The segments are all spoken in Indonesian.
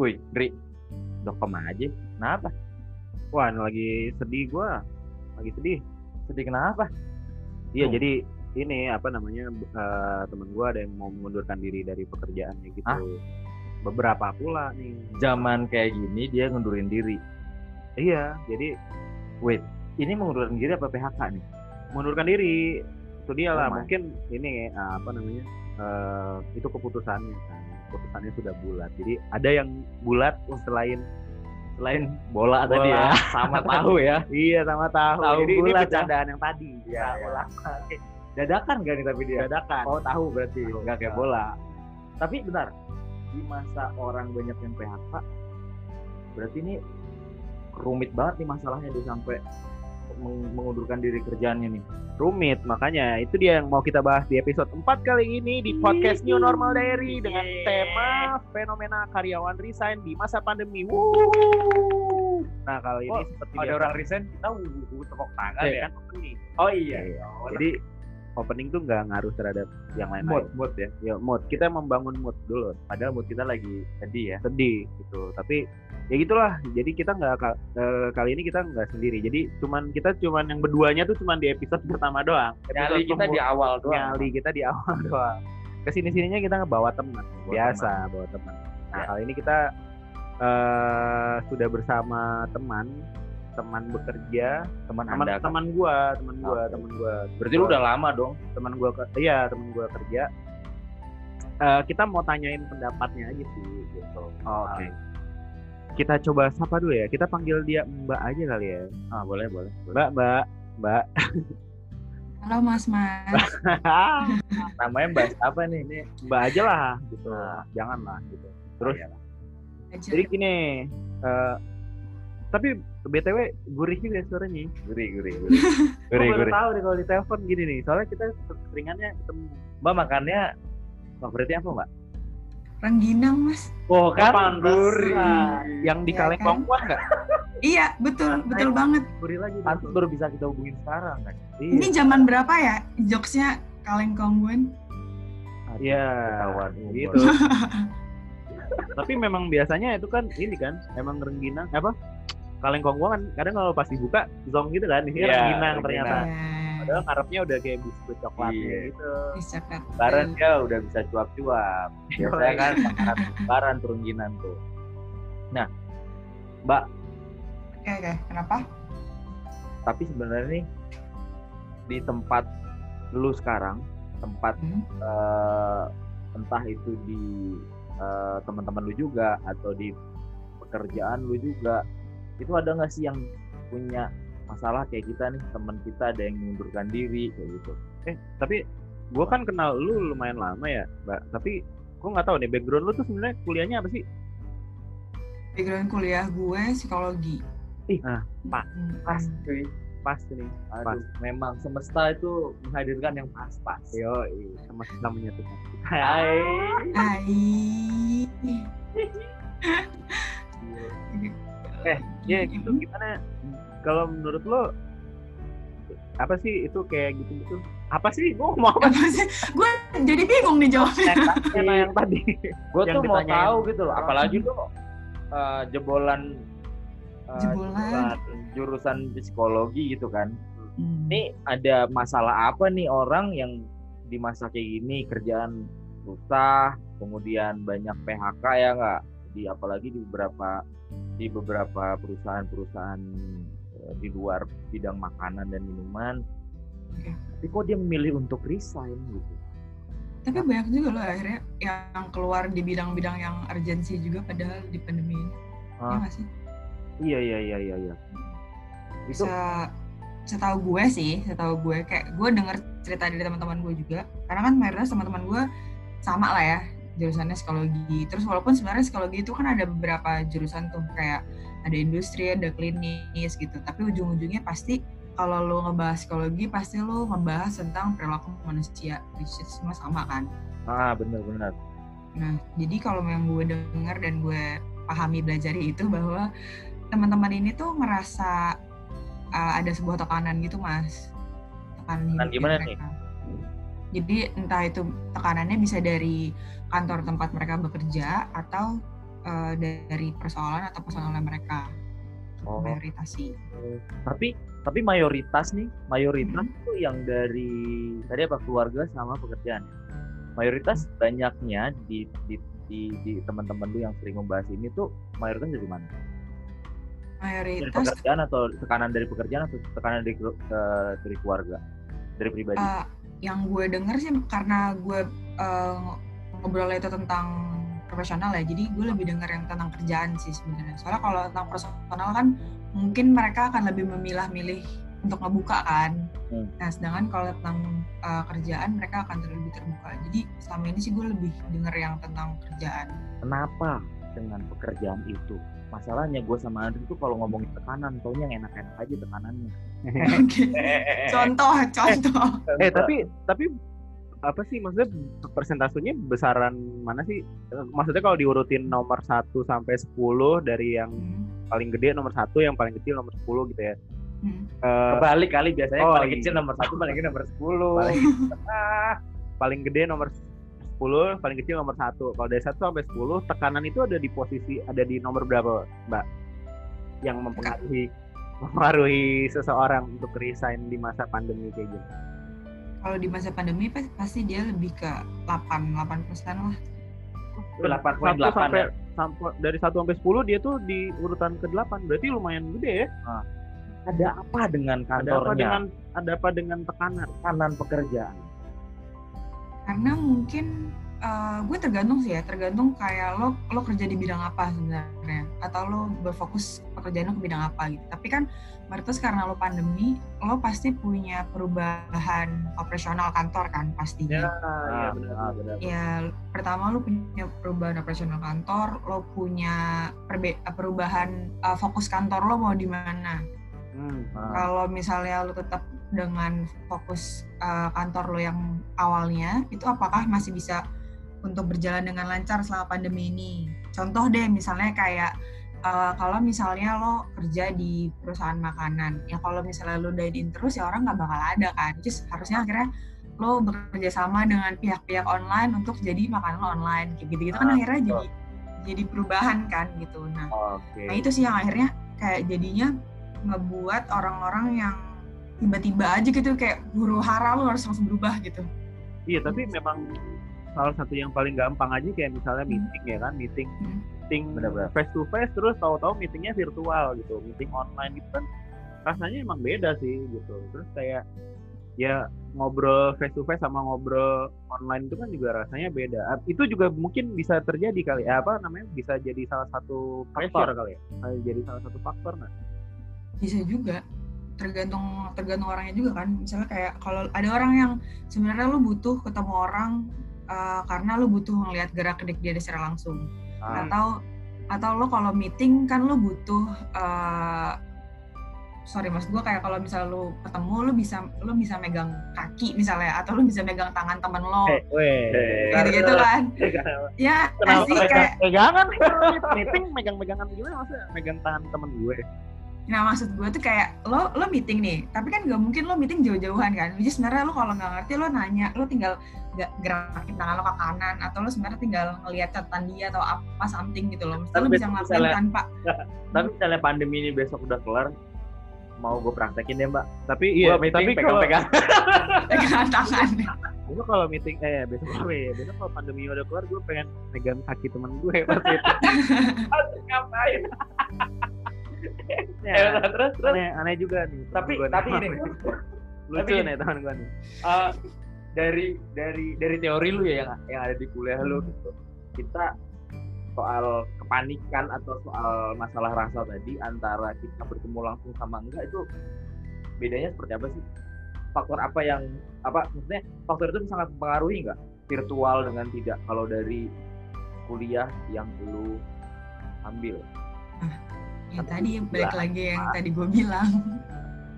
Wih, Dri, dokem aja. Kenapa? Wah, ini lagi sedih gua. Lagi sedih. Sedih kenapa? Iya, Tuh. jadi ini apa namanya eh, temen gua ada yang mau mengundurkan diri dari pekerjaannya gitu. Hah? Beberapa pula nih. Zaman kayak gini dia ngundurin diri. Iya, jadi Wait, ini mengundurkan diri apa PHK nih? mengundurkan diri itu dia lah. Mungkin ini eh, apa namanya? eh, itu keputusannya kan. Keputusannya sudah bulat. Jadi ada yang bulat selain selain Bola, tadi ya, Bola. sama tahu ya. Iya sama tahu. Tahu Jadi ini bulat ya. bercandaan yang tadi. Iya, Ya, iya. ulang. Dadakan gak nih tapi dia? Dadakan. Oh tahu berarti, Tahu. nggak kayak bola. Tapi bentar, di masa orang banyak yang PHK, berarti ini rumit banget nih masalahnya dia sampai mengundurkan diri kerjaannya nih. rumit makanya itu dia yang mau kita bahas di episode 4 kali ini di podcast New Normal Diary dengan tema fenomena karyawan resign di masa pandemi. Wuh. Nah kali ini Oh, seperti Ada biasa, orang resign, kita wuh tepuk tangan ya ya. kan opening. Oh iya. Jadi opening tuh nggak ngaruh terhadap yang lain mood, mood ya. Ya mood kita membangun mood dulu Padahal mood kita lagi sedih ya. sedih gitu. Tapi ya gitulah. Jadi kita nggak ka- eh, kali ini kita nggak sendiri. Jadi cuman kita cuman yang berduanya tuh cuman di episode pertama doang. Nyali Episode kita di awal doang. nyali kita di awal doang. Ke sini sininya kita ngebawa teman, Bawa biasa bawa teman. Nah Ya. kali ini kita eh sudah bersama teman, teman bekerja, Teman teman Anda kan. teman gua, teman gua, Oke. teman gua. Berarti lu udah lama dong. teman gua, ke, iya teman gua kerja. Eh kita mau tanyain pendapatnya aja sih, gitu. Oke. Nah, kita coba sapa dulu ya. Kita panggil dia Mbak aja kali ya. Ah, boleh, boleh. Mbak, Mbak, Mbak. Halo Mas Mas. Namanya Mbak apa nih? Ini Mbak aja lah, gitu. Nah. Jangan lah, gitu. Terus Iya. Aja. Jadi gini, eh tapi btw gurih juga suaranya. gurih, gurih, gurih. Gurih, gurih. tahu nih kalau di telepon gini nih. Soalnya kita seringannya ketemu. Mbak makannya favoritnya apa, Mbak? Rengginang Mas. Oh, kan? gurih. Yang di Iya kaleng kan? kongkuan nggak? Iya betul betul banget. Gurih lagi. Pantes baru bisa kita hubungin sekarang kan. Ini Iya. zaman berapa ya jokesnya kaleng kongguan? Iya. Gitu. tapi memang biasanya itu kan ini kan emang rengginang apa? Kaleng kongkuan kan kadang kalau pas dibuka zong gitu kan. Ini Iya, rengginang rengginang. ternyata. Ya. Padahal ngarepnya udah kayak biskuit coklat Iya. gitu. Dicekat. Lebaran dia udah bisa cuap-cuap. Biasanya kan lebaran turun ginan tuh. Nah, Mbak, Oke oke. Kenapa? tapi sebenarnya nih di tempat lu sekarang, tempat Hmm. eh, entah itu di eh, teman-teman lu juga atau di pekerjaan lu juga, itu ada nggak sih yang punya masalah kayak kita nih teman kita ada yang mengundurkan diri kayak gitu. Eh, tapi gua kan kenal lu lumayan lama ya, Mbak. Tapi gua nggak tahu nih background lu tuh sebenarnya kuliahnya apa sih? Background kuliah gue psikologi. Ih, nah, Pak, Hmm. Pas cuy. Pas nih. Aduh, Pas. memang semesta itu menghadirkan yang pas-pas. Yo, sama kita menyatukan. Hai. Hai. Eh, ya gitu gimana? Kalau menurut lo apa sih itu kayak gitu gitu? Apa sih? Gua mau apa Apa sih? Gue jadi bingung nih jawabnya. yang, yang tadi? Gue tuh mau tahu gitu loh, apalagi lu uh, jebolan uh, Jebolan. jurusan psikologi gitu kan. Hmm. Ini ada masalah apa nih orang yang di masa kayak gini kerjaan susah, kemudian banyak PHK ya nggak? Di apalagi di beberapa di beberapa perusahaan-perusahaan eh, di luar bidang makanan dan minuman. Oke. Tapi kok dia memilih untuk resign gitu? Tapi banyak juga loh akhirnya yang keluar di bidang-bidang yang urgensi juga padahal di pandemi ini. Iya sih? Iya iya iya iya iya. Itu Se setahu gue sih, setahu gue kayak gue denger cerita dari teman-teman gue juga. Karena kan mayoritas teman-teman gue sama lah ya jurusannya psikologi. Terus walaupun sebenarnya psikologi itu kan ada beberapa jurusan tuh kayak ada industri, ada klinis gitu. Tapi ujung-ujungnya pasti kalau lo ngebahas psikologi pasti lo ngebahas tentang perilaku manusia, which is semua sama kan. ah benar-benar. Nah, jadi kalau yang gue dengar dan gue pahami belajari itu bahwa teman-teman ini tuh merasa uh, ada sebuah tekanan gitu mas tekanan gimana dari nih? Jadi entah itu tekanannya bisa dari kantor tempat mereka bekerja atau uh, dari persoalan atau personalnya mereka Oh, mayoritas sih tapi tapi mayoritas nih, mayoritas Mhm. tuh yang dari tadi apa keluarga sama pekerjaan. Mayoritas banyaknya di di di, di teman-teman lu yang sering membahas ini tuh mayoritas dari mana? Dari mayoritas pekerjaan atau tekanan dari pekerjaan atau tekanan dari eh, dari keluarga, dari pribadi? Uh, yang gue denger sih karena gue uh, ngobrol itu tentang profesional ya jadi gue lebih denger yang tentang kerjaan sih sebenarnya soalnya kalau tentang personal kan mungkin mereka akan lebih memilah-milih untuk ngebuka kan Hmm. nah sedangkan kalau tentang uh, kerjaan mereka akan lebih terbuka jadi selama ini sih gue lebih denger yang tentang kerjaan Kenapa dengan pekerjaan itu? Masalahnya gue sama Andri tuh kalau ngomongin tekanan, taunya yang enak-enak aja tekanannya. Contoh contoh eh tapi tapi apa sih maksudnya persentasenya besaran mana sih? Maksudnya kalau diurutin nomor 1 sampai 10 dari yang Hmm, paling gede nomor satu, yang paling kecil nomor 10 gitu ya. hmm. Eh, Kebalik kali biasanya Oh, paling iya. kecil nomor satu, paling gede nomor sepuluh. paling, ah, paling gede nomor 10, paling kecil nomor 1. Kalau dari 1 sampai 10, tekanan itu ada di posisi ada di nomor berapa, Mbak? Yang mempengaruhi mempengaruhi seseorang untuk resign di masa pandemi kayak gini. kalau di masa pandemi pas- pasti dia lebih ke 8 8 persen lah 8.8 Satu sampai, ya? sampai dari 1 sampai 10 dia tuh di urutan ke-8. Berarti lumayan gede ya. Ada apa dengan Ada apa kantornya? dengan ada apa dengan tekanan? tekanan pekerjaan? Karena mungkin eh, gue tergantung sih ya tergantung kayak lo lo kerja di bidang apa sebenarnya? Atau lo berfokus pekerjaan lo ke bidang apa gitu? Tapi kan mayoritas karena lo pandemi lo pasti punya perubahan operasional kantor kan pastinya. Ah, ah, benar. ya pertama lo punya perubahan operasional kantor lo punya perbe- perubahan eh, fokus kantor lo mau di mana? Hmm. Ah, kalau misalnya lu tetap dengan fokus uh, kantor lo yang awalnya itu apakah masih bisa untuk berjalan dengan lancar selama pandemi ini contoh deh misalnya kayak uh, kalau misalnya lo kerja di perusahaan makanan ya kalau misalnya lo dine in terus ya orang nggak bakal ada kan just harusnya akhirnya lo bekerja sama dengan pihak-pihak online untuk jadi makanan lo online kayak gitu-gitu kan Ah, akhirnya betul. jadi jadi perubahan kan gitu nah Oke. Nah itu sih yang akhirnya kayak jadinya ngebuat orang-orang yang tiba-tiba aja gitu kayak huru hara lu harus langsung berubah gitu. Iya, tapi memang salah satu yang paling gampang aja kayak misalnya Hmm. meeting ya kan, meeting Hmm. meeting Benar-benar. face to face terus tahu-tahu meetingnya virtual gitu, meeting online gitu kan rasanya emang beda sih gitu. Terus kayak ya ngobrol face to face sama ngobrol online itu kan juga rasanya beda. Ah, Itu juga mungkin bisa terjadi kali ya, apa namanya bisa jadi salah satu pressure kali ya, jadi salah satu faktor nggak? Bisa juga tergantung tergantung orangnya juga kan. Misalnya kayak kalau ada orang yang sebenarnya lu butuh ketemu orang uh, karena lu butuh ngelihat gerak gerik dia secara langsung. Ah, Atau atau lo kalau meeting kan lu butuh uh, sorry mas gue kayak kalau misalnya lu ketemu lu bisa lu bisa megang kaki misalnya atau lu bisa megang tangan temen lo Eh, weh. gitu gitu kan ya Kenapa asik megang kayak pegangan meeting megang-megangan gimana maksudnya megang tangan temen gue nah maksud gue tuh kayak lo lo meeting nih tapi kan gak mungkin lo meeting jauh-jauhan kan jadi sebenarnya lo kalau nggak ngerti lo nanya lo tinggal gak gerakin tangan lo ke kanan atau lo sebenarnya tinggal ngelihat catatan dia atau apa something gitu loh mesti Tapi lo bisa ngelakuin misalnya- tanpa Tapi misalnya pandemi ini besok udah kelar, mau gue praktekin deh mbak. tapi iya Gua meeting tapi kalau pegang-pegang. pegangan tangan besok kalau meeting eh besok apa ya besok kalau pandemi udah keluar gue pengen megang kaki temen gue pas itu Ngapain? ya, terus terus. aneh aneh juga nih Tapi nih. tapi ini lucu tapi- nih teman gue nih eh, dari dari dari teori lu ya yang yang ada di kuliah lu gitu. Kita soal kepanikan atau soal masalah rasa tadi antara kita bertemu langsung sama enggak itu bedanya seperti apa sih? Faktor apa yang apa maksudnya faktor itu sangat mempengaruhi enggak virtual dengan tidak kalau dari kuliah yang lu ambil? Yang Tapi tadi balik lagi yang tadi gue bilang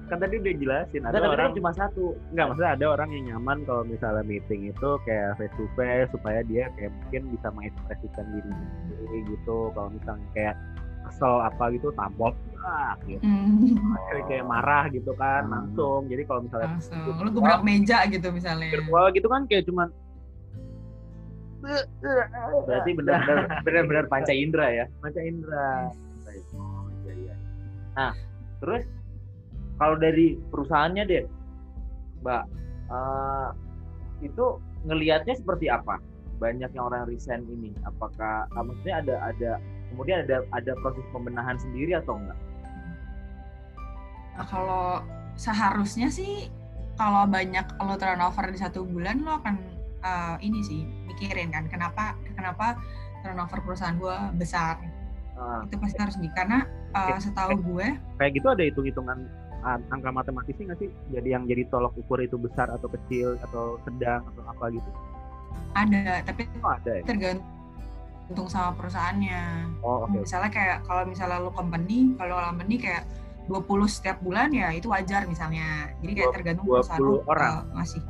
kan tadi udah jelasin ada tapi orang kan cuma satu. Enggak, maksudnya ada orang yang nyaman kalau misalnya meeting itu kayak face to face supaya dia kayak mungkin bisa mengekspresikan diri sendiri gitu. Kalau misalnya kayak kesel apa gitu tampol ah gitu Hmm. kayak, marah gitu kan Hmm. langsung jadi kalau misalnya Langsung. Lu gebrak meja gitu misalnya. virtual gitu kan kayak cuman Berarti benar-benar benar-benar panca indera ya. Iya, iya. Nah, terus kalau dari perusahaannya deh, Mbak, eh, itu ngelihatnya seperti apa? Banyaknya orang resign ini, apakah ah, maksudnya ada ada kemudian ada ada proses pembenahan sendiri atau enggak? Nah, kalau seharusnya sih kalau banyak lo turnover di satu bulan lo akan eh, ini sih mikirin kan kenapa kenapa turnover perusahaan gue besar Ah, itu pasti harus di karena eh, setahu gue. kayak gitu ada hitung-hitungan ah, angka matematisnya nggak sih? Jadi yang jadi tolok ukur itu besar atau kecil atau sedang atau apa gitu? Ada tapi oh ada ya? tergantung sama perusahaannya. Oh oke misalnya kayak kalau misalnya lo company kalau company kayak 20 setiap bulan ya itu wajar misalnya. Jadi kayak Dua- tergantung 20 perusahaan orang. eh, ngasih.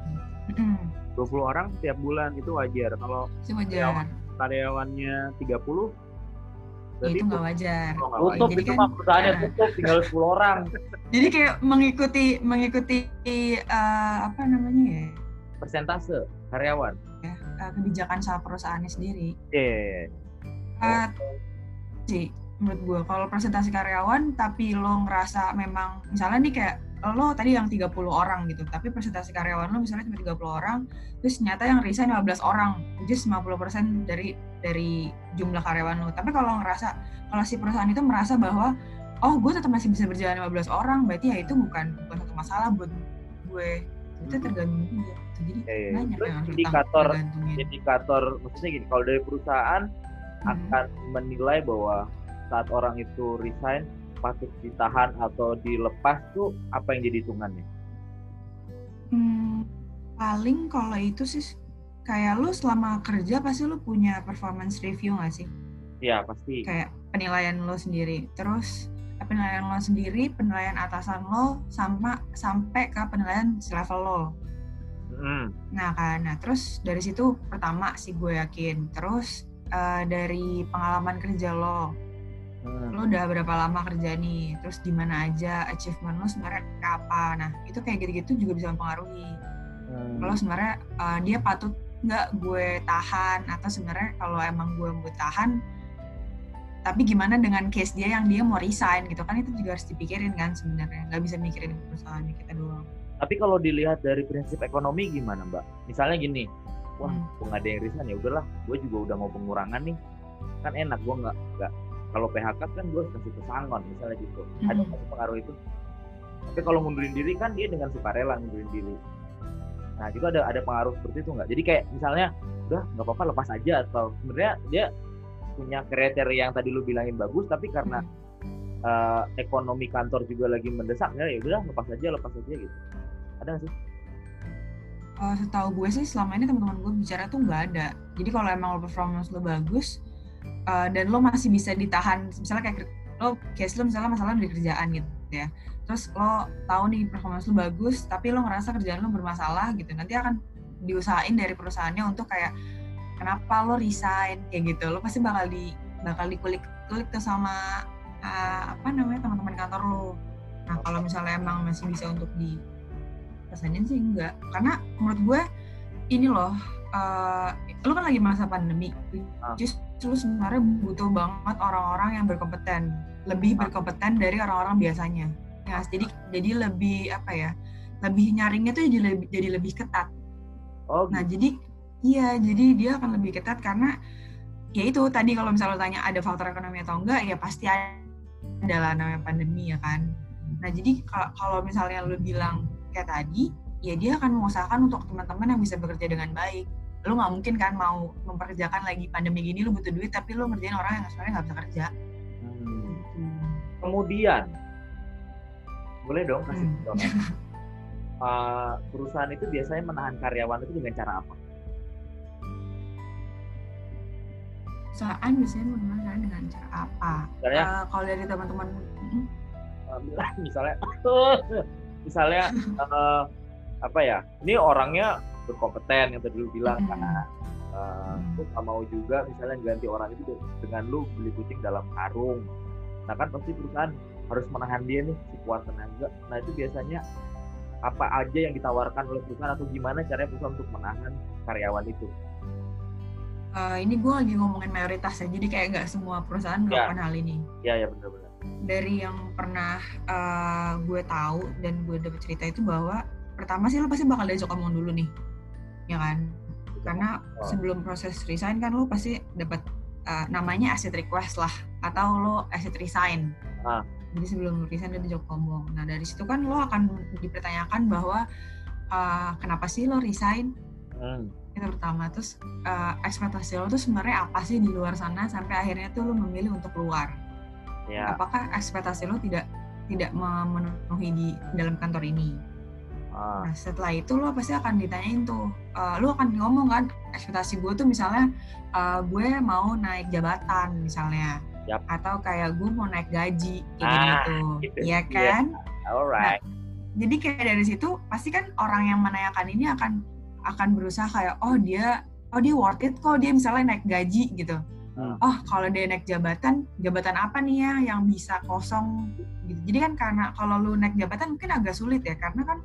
Mm-mm, 20 orang setiap bulan itu wajar. Kalau itu wajar. karyawannya 30 ya, berarti itu nggak wajar oh, tutup. Jadi itu kan- mah perusahaannya tutup tinggal 10 orang. jadi kayak mengikuti mengikuti eh, apa namanya ya Persentase karyawan. eh, kebijakan sama perusahaannya sendiri Iya, iya, iya. Eh, sih menurut gue kalau presentasi karyawan tapi lo ngerasa memang misalnya nih kayak lo tadi yang 30 orang gitu tapi presentasi karyawan lo misalnya cuma 30 orang terus nyata yang resign 15 orang which is 50% dari dari jumlah karyawan lo tapi kalau ngerasa kalau si perusahaan itu merasa bahwa oh gue tetap masih bisa berjalan 15 orang berarti ya itu bukan bukan satu masalah buat gue itu tergantung juga jadi iya. banyak Terus indikator- tergantungin. Indikator maksudnya gini, kalau dari perusahaan Hmm. akan menilai bahwa saat orang itu resign patut ditahan atau dilepas tuh apa yang jadi hitungannya? Hmm, paling kalau itu sih kayak lu selama kerja pasti lu punya performance review nggak sih? Ya pasti. Kayak penilaian lo sendiri. Terus eh, penilaian lo sendiri, penilaian atasan lo sama sampai ke penilaian si level lo. Hmm. Nah kan, nah terus dari situ pertama sih gue yakin. Terus eh, dari pengalaman kerja lo, Hmm. lo udah berapa lama kerja nih? Terus di mana aja achievement lo sebenarnya apa? Nah itu kayak gitu-gitu juga bisa mempengaruhi. Hmm. kalau sebenarnya uh, dia patut nggak gue tahan atau sebenarnya kalau emang gue mau tahan tapi gimana dengan case dia yang dia mau resign gitu kan itu juga harus dipikirin kan sebenarnya nggak bisa mikirin perusahaan kita doang Tapi kalau dilihat dari prinsip ekonomi gimana Mbak? Misalnya gini, wah Hmm. gue nggak ada yang resign ya udahlah, gue juga udah mau pengurangan nih, kan enak gue nggak nggak kalau PHK kan gue kasih pesangon misalnya gitu. Ada Hmm. nggak sih pengaruh itu? Tapi kalau mundurin diri kan dia dengan sukarela mundurin diri. Nah juga ada ada pengaruh seperti itu nggak? Jadi kayak misalnya udah nggak apa-apa lepas aja atau sebenarnya dia punya kriteria yang tadi lu bilangin bagus tapi karena Hmm. eh, ekonomi kantor juga lagi mendesak ya ya udah lepas aja lepas aja gitu. Ada nggak sih? Uh, setahu gue sih selama ini teman-teman gue bicara tuh nggak ada jadi kalau emang lo performance lo bagus uh, dan lo masih bisa ditahan. Misalnya kayak lo case lo misalnya masalah di kerjaan gitu ya. Terus lo tahu nih performance lo bagus tapi lo ngerasa kerjaan lo bermasalah gitu. Nanti akan diusahain dari perusahaannya untuk kayak kenapa lo resign? Kayak gitu. Lo pasti bakal di bakal dikulik-kulik tuh sama uh, apa namanya teman-teman kantor lo. Nah kalau misalnya emang masih bisa untuk di sih enggak. Karena menurut gue ini loh uh, lu kan lagi masa pandemi. Ah. Justru sebenarnya butuh banget orang-orang yang berkompeten. Lebih berkompeten dari orang-orang biasanya. Ya jadi jadi lebih apa ya lebih nyaringnya tuh jadi lebih jadi lebih ketat. Oh nah gitu. jadi iya jadi dia akan lebih ketat karena ya itu tadi kalau misalnya lo tanya ada faktor ekonomi atau enggak ya pasti ada lah namanya pandemi ya kan? Nah jadi kalau- kalau misalnya lo bilang kayak tadi ya dia akan mengusahakan untuk teman-teman yang bisa bekerja dengan baik lu nggak mungkin kan mau memperkerjakan lagi pandemi gini lu butuh duit tapi lu ngerjain orang yang sebenarnya nggak bisa kerja Hmm. Kemudian boleh dong kasih Hmm. contoh. Uh, perusahaan itu biasanya menahan karyawan itu dengan cara apa? perusahaan biasanya menggunakan dengan cara apa Misalnya, Eh, kalau dari teman-teman uh, misalnya, misalnya uh, apa ya? Ini orangnya berkompeten yang tadi lu bilang karena uh, lu nggak mau juga misalnya ganti orang itu dengan lu beli kucing dalam karung. Nah kan pasti perusahaan harus menahan dia nih sekuat tenaga. Nah itu biasanya apa aja yang ditawarkan oleh perusahaan atau gimana caranya perusahaan untuk menahan karyawan itu? Uh, ini gue lagi ngomongin mayoritas ya, jadi kayak nggak semua perusahaan Ya. melakukan hal ini. ya ya benar-benar. Dari yang pernah uh, gue tahu dan gue dapet cerita itu bahwa pertama sih lo pasti bakal diajak ngomong dulu nih, ya kan? Karena Oh. sebelum proses resign kan lo pasti dapat uh, namanya asset request lah, atau lo asset resign. Ah. Jadi sebelum resign dia diajak ngomong. Nah dari situ kan lo akan dipertanyakan bahwa uh, kenapa sih lo resign? hmm. itu pertama terus eh, ekspektasi lo tuh sebenarnya apa sih di luar sana sampai akhirnya tuh lo memilih untuk keluar ya apakah ekspektasi lo tidak tidak memenuhi di dalam kantor ini ah. nah setelah itu lo pasti akan ditanyain tuh eh, lo akan ngomong kan ekspektasi gue tuh misalnya eh, gue mau naik jabatan misalnya Yap. atau kayak gue mau naik gaji kayak Ah, gitu gitu. Iya Iya. kan alright jadi kayak dari situ pasti kan orang yang menanyakan ini akan akan berusaha kayak oh dia oh dia worth it kok dia misalnya naik gaji gitu Hmm. oh kalau dia naik jabatan jabatan apa nih ya yang bisa kosong gitu jadi kan karena kalau lu naik jabatan mungkin agak sulit ya karena kan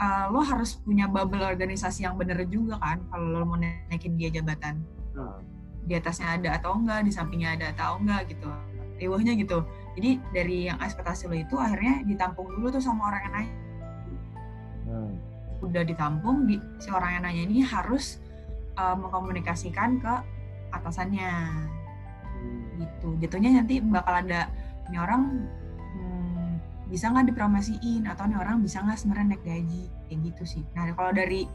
uh, lo harus punya bubble organisasi yang bener juga kan kalau lo mau naikin dia jabatan. Hmm. di atasnya ada atau enggak di sampingnya ada atau enggak gitu. Riwahnya gitu. Jadi dari yang ekspektasi lo itu akhirnya ditampung dulu tuh sama orang yang nanya. Hmm. udah ditampung di si orang yang nanya ini harus uh, mengkomunikasikan ke atasannya. Gitu. Jatuhnya nanti bakal ada ini orang hmm, bisa nggak dipromosiin? Atau nih orang bisa nggak sebenarnya naik gaji? Kayak gitu sih. Nah kalau dari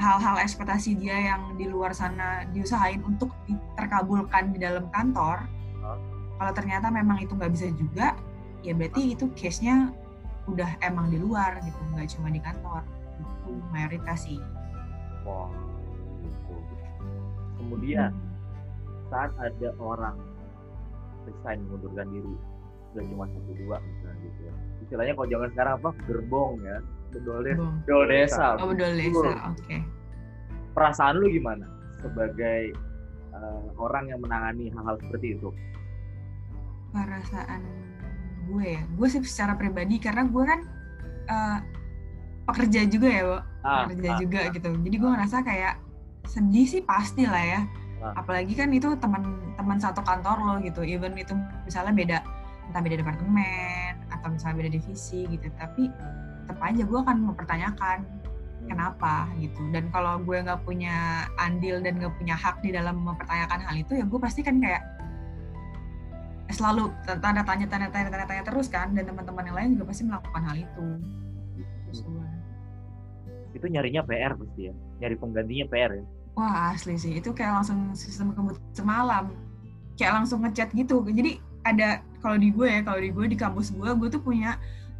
hal-hal ekspektasi dia yang di luar sana diusahain untuk terkabulkan di dalam kantor kalau ternyata memang itu nggak bisa juga ya berarti itu case-nya udah emang di luar gitu nggak cuma di kantor. Itu mayoritas sih. Wah, gitu. Kemudian saat ada orang resign mengundurkan diri, udah cuma satu dua misalnya gitu ya. Istilahnya kalau zaman sekarang apa? Gerbong ya. Bedol desa. Bedol desa. oh bedol desa oke Perasaan lu gimana sebagai eh, orang yang menangani hal-hal seperti itu? perasaan gue ya gue sih secara pribadi karena gue kan eh, pekerja juga ya Bo. Ah, pekerja ah, juga gitu jadi gue ngerasa kayak sedih sih pasti lah ya Ah. apalagi kan itu teman-teman satu kantor lo gitu even itu misalnya beda entah beda departemen atau misalnya beda divisi gitu. Tapi tetap aja gue akan mempertanyakan kenapa gitu. Dan kalau gue nggak punya andil dan nggak punya hak di dalam mempertanyakan hal itu ya gue pasti kan kayak selalu tanda tanya tanda tanya tanda tanya terus kan. Dan teman-teman yang lain juga pasti melakukan hal itu. Itu nyarinya PR pasti ya. Nyari penggantinya PR ya. wah asli sih. Itu kayak langsung sistem kebut semalam. Kayak langsung ngechat gitu. Jadi ada kalau di gue ya kalau di gue di kampus gue gue tuh punya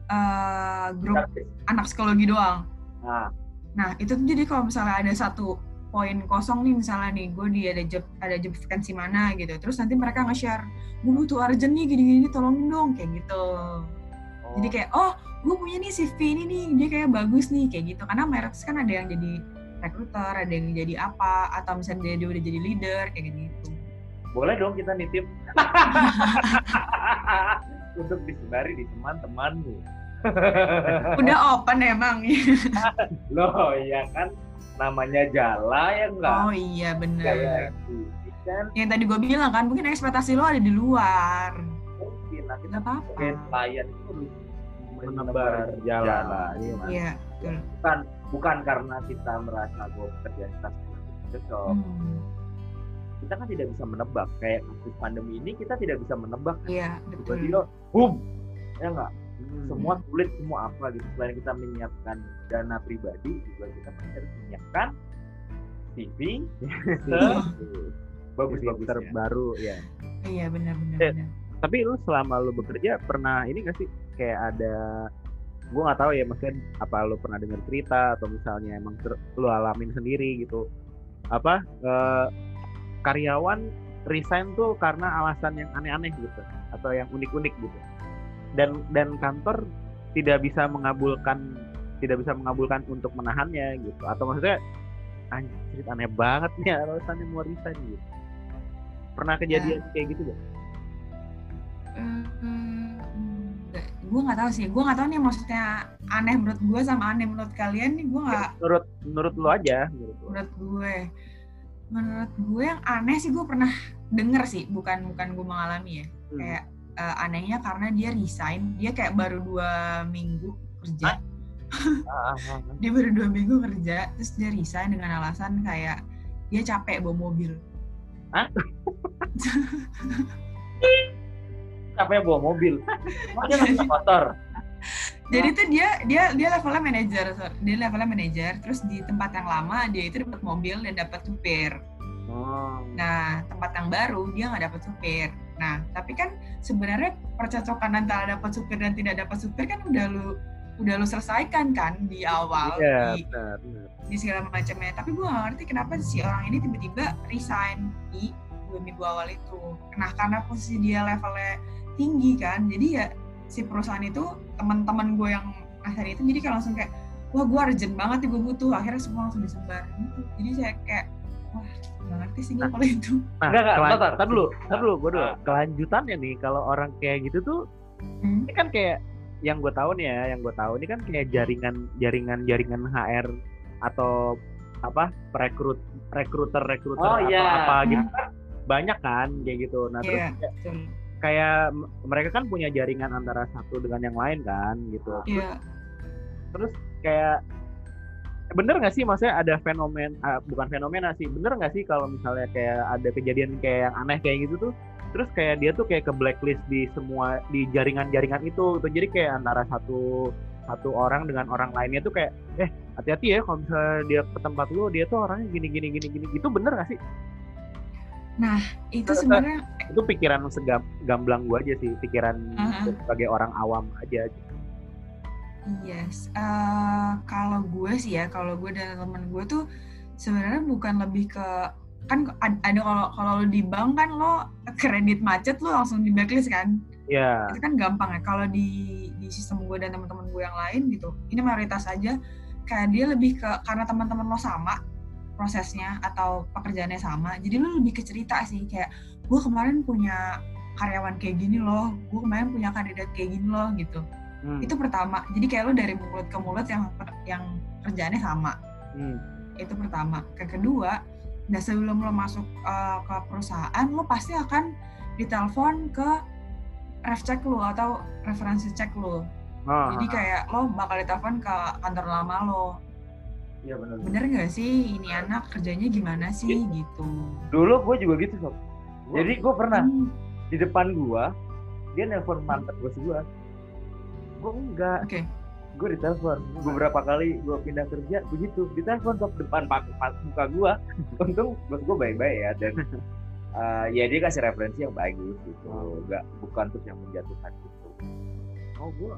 eh, grup anak psikologi doang Nah, Nah, itu tuh jadi kalau misalnya ada satu poin kosong nih misalnya nih, gue di ada job ada job vacancy mana gitu. Terus nanti mereka nge-share, gue butuh urgent nih gini-gini tolongin dong kayak gitu. oh, Jadi kayak oh, gue punya nih CV ini nih, dia kayak bagus nih kayak gitu. Karena Merex kan ada yang jadi recruiter, ada yang jadi apa atau misalnya dia, dia udah jadi leader kayak gitu. Boleh dong kita nitip untuk disebari di teman-temanmu. Udah open emang. Loh, ya kan namanya jala ya enggak? oh iya bener. Kayak gitu kan Yang tadi gue bilang kan, mungkin ekspektasi lo ada di luar. mungkin nah, kita apa-apa. pelayan itu Menebar jala. Iya. Iya, betul. bukan bukan karena kita merasa bahwa pekerjaan kita cocok Hmm, kita kan tidak bisa menebak kayak kasus pandemi ini kita tidak bisa menebak Iya, betul. tiba-tiba boom ya enggak Hmm. semua sulit semua apa gitu selain kita menyiapkan dana pribadi juga kita pasti harus menyiapkan CV bagus Jadi bagus terbaru ya. Iya benar-benar. Eh, benar. Tapi lu selama lu bekerja pernah ini gak sih kayak ada gue nggak tahu ya maksudnya apa lu pernah dengar cerita atau misalnya emang ter- lu alamin sendiri gitu apa eh, karyawan resign tuh karena alasan yang aneh-aneh gitu atau yang unik-unik gitu. Dan dan kantor tidak bisa mengabulkan tidak bisa mengabulkan untuk menahannya gitu. Atau maksudnya anjir aneh banget nih alasannya mau resign gitu. Pernah kejadian kayak gitu gak? gue nggak tahu sih. Gue nggak tahu nih maksudnya aneh menurut gue sama aneh menurut kalian nih. Gue nggak menurut menurut lu aja menurut menurut gue menurut gue yang aneh sih gue pernah denger sih bukan bukan gue mengalami ya Hmm. kayak eh, anehnya karena dia resign dia kayak baru dua minggu kerja Ah, ah, ah. dia baru dua minggu kerja terus dia resign dengan alasan kayak dia capek bawa mobil Siapa yang bawa mobil? Nggak bisa motor. Jadi tuh dia dia dia levelnya manajer so- dia levelnya manajer terus di tempat yang lama dia itu dapat mobil dan dapat supir Oh. Nah, tempat yang baru dia nggak dapat supir. Nah, tapi kan sebenarnya percocokan antara dapat supir dan tidak dapat supir kan udah lu udah lu selesaikan kan di awal Iya, di, benar, benar. di segala macamnya. Tapi gue nggak ngerti kenapa si orang ini tiba-tiba resign di dua minggu awal itu. Nah, karena posisi dia levelnya tinggi kan, jadi ya si perusahaan itu teman-teman gue yang akhir itu jadi kayak langsung kayak wah gue urgent banget nih gue butuh akhirnya semua langsung disebar gitu. Jadi saya kayak wah nggak ngerti sih gue kalau itu. Nah, Enggak, enggak, kelan- bentar. tar dulu, tar dulu, gue dulu. Ah. Kelanjutannya nih, kalau orang kayak gitu tuh, Hmm. ini kan kayak yang gue tahu nih ya, yang gue tahu ini kan kayak jaringan, jaringan, jaringan HR atau apa rekrut rekruter rekruter Oh, atau iya. apa gitu kan banyak kan kayak gitu nah terus Iya, kayak. Kayak mereka kan punya jaringan antara satu dengan yang lain kan gitu. Iya. terus kayak bener nggak sih? Maksudnya ada fenomen ah, bukan fenomena sih bener nggak sih kalau misalnya kayak ada kejadian kayak yang aneh kayak gitu tuh? Terus kayak dia tuh kayak ke blacklist di semua di jaringan-jaringan itu gitu. Jadi kayak antara satu satu orang dengan orang lainnya tuh kayak eh hati-hati ya kalau misalnya dia ke tempat lu dia tuh orangnya gini gini gini gini. Itu bener gak sih Itu sebenarnya itu pikiran segamblang gua aja sih pikiran Aha. sebagai orang awam aja yes. Eh, kalau gue sih ya, kalau gue dan temen gue tuh sebenarnya bukan lebih ke kan ad- ada kalau kalau lo di bank kan lo kredit macet lo langsung di blacklist kan ya itu kan gampang ya kalau di di sistem gue dan teman-teman gue yang lain gitu ini mayoritas aja kayak dia lebih ke karena teman-teman lo sama prosesnya atau pekerjaannya sama. Jadi lo lebih ke cerita sih kayak gue kemarin punya karyawan kayak gini loh gue kemarin punya kandidat kayak gini loh gitu. Hmm, itu pertama. Jadi kayak lo dari mulut ke mulut yang yang kerjaannya sama. Hmm. itu pertama. Yang kedua nah sebelum lo masuk uh, ke perusahaan lo pasti akan ditelepon ke ref check lo atau referensi cek lo Oh, jadi kayak lo bakal ditelepon ke kantor lama lo Iya benar. bener nggak sih ini anak kerjanya gimana sih gitu Dulu gue juga gitu sob. Jadi gue pernah Hmm, di depan gue dia nelpon mantan bos gue. Gue enggak. oke Gue ditelepon beberapa kali gue pindah kerja begitu ditelepon sob depan pak pak- muka gue. Untung bos gue baik-baik ya dan eh, ya dia kasih referensi yang bagus gitu. Enggak bukan terus yang menjatuhkan gitu. oh gue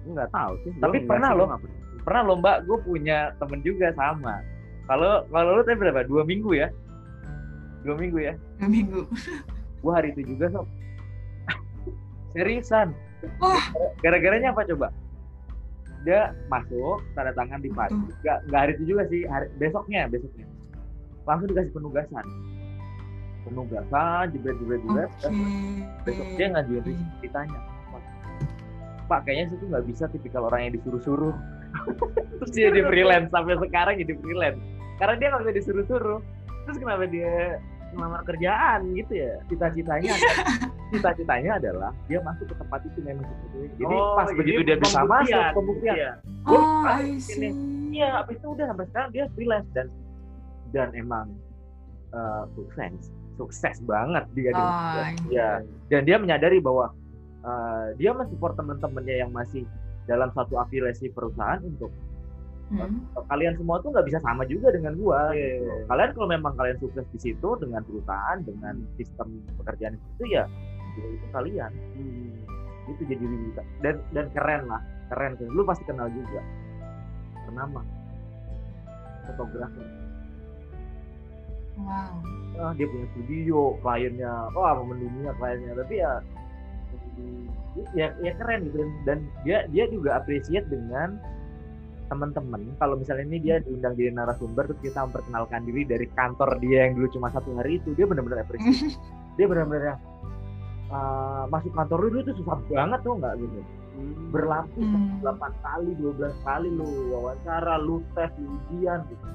gue nggak tahu sih Tapi pernah loh. nggak pernah. Mbak, gue punya temen juga sama. Kalau kalau lu tadi berapa? Dua minggu ya? Dua minggu ya? dua minggu gue hari itu juga sob seriusan Wah. gara-garanya apa coba dia masuk tanda tangan di Betul. nggak nggak hari itu juga sih hari, besoknya besoknya langsung dikasih penugasan penugasan jebret jebret jebret besok dia ngajuin riset ditanya pak kayaknya saya tuh nggak bisa tipikal orang yang disuruh-suruh terus dia di freelance sampai sekarang jadi freelance. Karena dia nggak bisa disuruh-suruh. Terus kenapa dia ngelamar kerjaan gitu ya? Cita-citanya adalah, cita-citanya adalah dia masuk ke tempat itu memang seperti itu. Jadi Oh, pas jadi begitu dia bisa pembuktian, masuk pembuktian. Gua oh I ini. see. Iya, habis itu udah sampai sekarang dia freelance dan dan emang eh, sukses, sukses banget dia di Oh, Iya. Dan dia menyadari bahwa eh, dia mensupport teman-temannya yang masih dalam satu afiliasi perusahaan untuk Hmm. kalian semua tuh nggak bisa sama juga dengan gua. Iya. gitu. Kalian kalau memang kalian sukses di situ dengan perusahaan, dengan sistem pekerjaan itu ya, ya itu kalian. Hmm. Itu jadi dan dan keren lah, keren. Lu pasti kenal juga. Bernama fotografer. wow Ah, dia punya studio, kliennya, wah mendunia kliennya. Tapi ya, ya, ya keren gitu. Dan dia dia juga appreciate dengan teman-teman kalau misalnya ini dia diundang jadi narasumber terus kita memperkenalkan diri dari kantor dia yang dulu cuma satu hari itu dia benar-benar appreciate. Dia benar-benar uh, masuk kantor lu itu susah banget tuh nggak? Gitu. Hmm. berlapis Hmm. 8 kali 12 kali lu wawancara lu tes lu ujian gitu.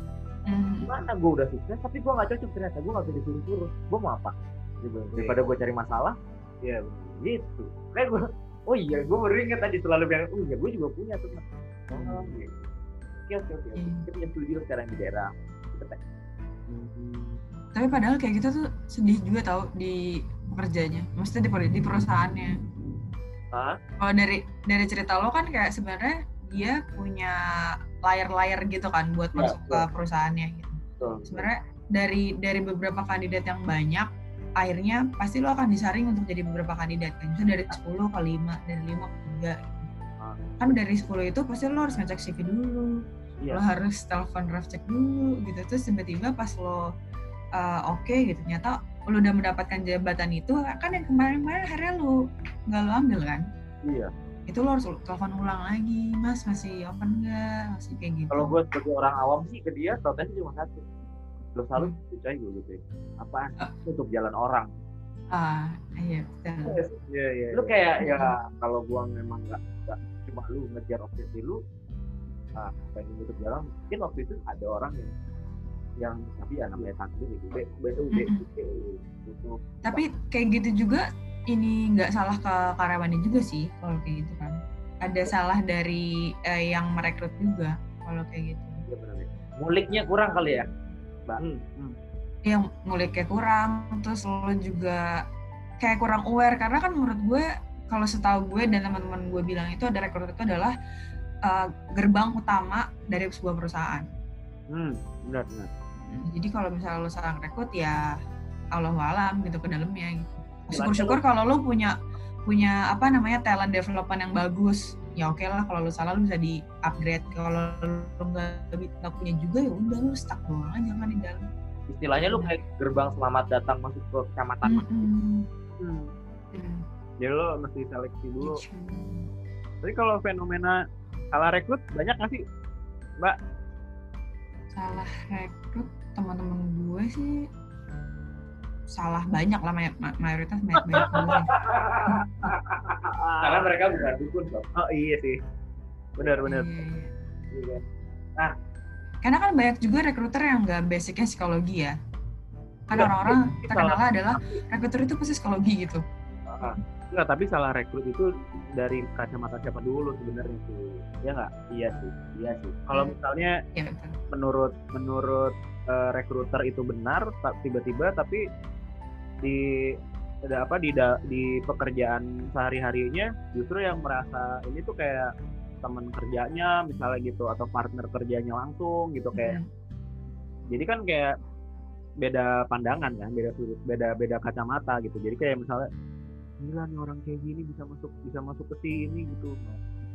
Hmm. gimana gue udah sukses tapi gue nggak cocok ternyata gue nggak bisa disuruh-suruh. Gue mau apa? Gitu. daripada gue cari masalah. Iya. Gitu kayak gue oh iya gue baru inget tadi selalu bilang oh iya gue juga punya tuh mas oh, gitu. oke oke oke Hmm. kita punya studio sekarang di daerah Cipete. Hmm. Tapi padahal kayak gitu tuh sedih juga tau di pekerjaannya. Maksudnya di, per- di perusahaannya. Hah? Kalau dari dari cerita lo kan kayak sebenarnya dia punya layar-layar gitu kan buat Ya, masuk ke perusahaannya gitu. Sebenarnya dari dari beberapa kandidat yang banyak akhirnya pasti lo akan disaring untuk jadi beberapa kandidat kan. Misalnya dari 10 ke 5, dari 5 ke 3 Ah. Kan dari 10 itu pasti lo harus ngecek CV dulu. Iya. Lo harus telepon ref check dulu gitu. Terus tiba-tiba pas lo uh, oke gitu ternyata lo udah mendapatkan jabatan itu kan yang kemarin-kemarin akhirnya lo nggak lo ambil kan iya itu lo harus telepon ulang lagi mas masih open nggak masih kayak gitu kalau gue sebagai orang awam sih ke dia protesnya cuma satu lo selalu Hmm. percaya gue gitu ya. apaan Ah. untuk jalan orang ah iya betul Iya, iya. lu iya. kayak ya kalau gua memang nggak nggak cuma lu ngejar obsesi lu ah pengen nutup jalan mungkin waktu itu ada orang yang yang tapi ya namanya takdir itu B B U B U B U gitu tapi kayak gitu juga ini nggak salah ke karyawannya juga sih kalau kayak gitu kan ada salah dari eh, yang merekrut juga kalau kayak gitu Iya benar ya. muliknya kurang kali ya Hmm, hmm. yang nguliknya kurang terus lo juga kayak kurang aware. Karena kan menurut gue kalau setahu gue dan teman-teman gue bilang itu ada rekrut itu adalah uh, gerbang utama dari sebuah perusahaan. Hmm, benar, benar. jadi kalau misalnya lo salah rekrut ya Allah alam gitu ke dalamnya gitu. Syukur-syukur kalau lo punya punya apa namanya talent development yang bagus ya oke lah kalau lo salah lo bisa di upgrade kalau lo nggak nggak punya juga ya udah lo stuck doang aja kan di dalam istilahnya lu kayak gerbang selamat datang masuk ke kecamatan Mm-mm. Hmm. Mm. Jadi lo mesti seleksi dulu. Gitu. Tapi kalau fenomena salah rekrut banyak nggak sih? salah rekrut teman-teman gue sih salah banyak lah may- ma- mayoritas banyak banyak karena mereka bukan dukun Oh iya sih. Benar, benar. Iya, iya. Iya kan? karena kan banyak juga rekruter yang nggak basicnya psikologi ya kan Iya, orang itu terkenal salah. adalah rekruter itu pasti psikologi gitu Ah, Enggak, tapi salah rekrut itu dari kacamata siapa dulu sebenarnya sih. Ya nggak? iya sih iya sih Kalau misalnya ya betul menurut menurut eh, rekruter itu benar, tiba-tiba tapi di ada apa di da- di pekerjaan sehari-harinya justru yang merasa ini tuh kayak teman kerjanya misalnya gitu atau partner kerjanya langsung gitu kayak Hmm. jadi kan kayak beda pandangan kan beda sudut beda beda kacamata gitu. Jadi kayak misalnya gila nih orang kayak gini bisa masuk bisa masuk ke sini gitu.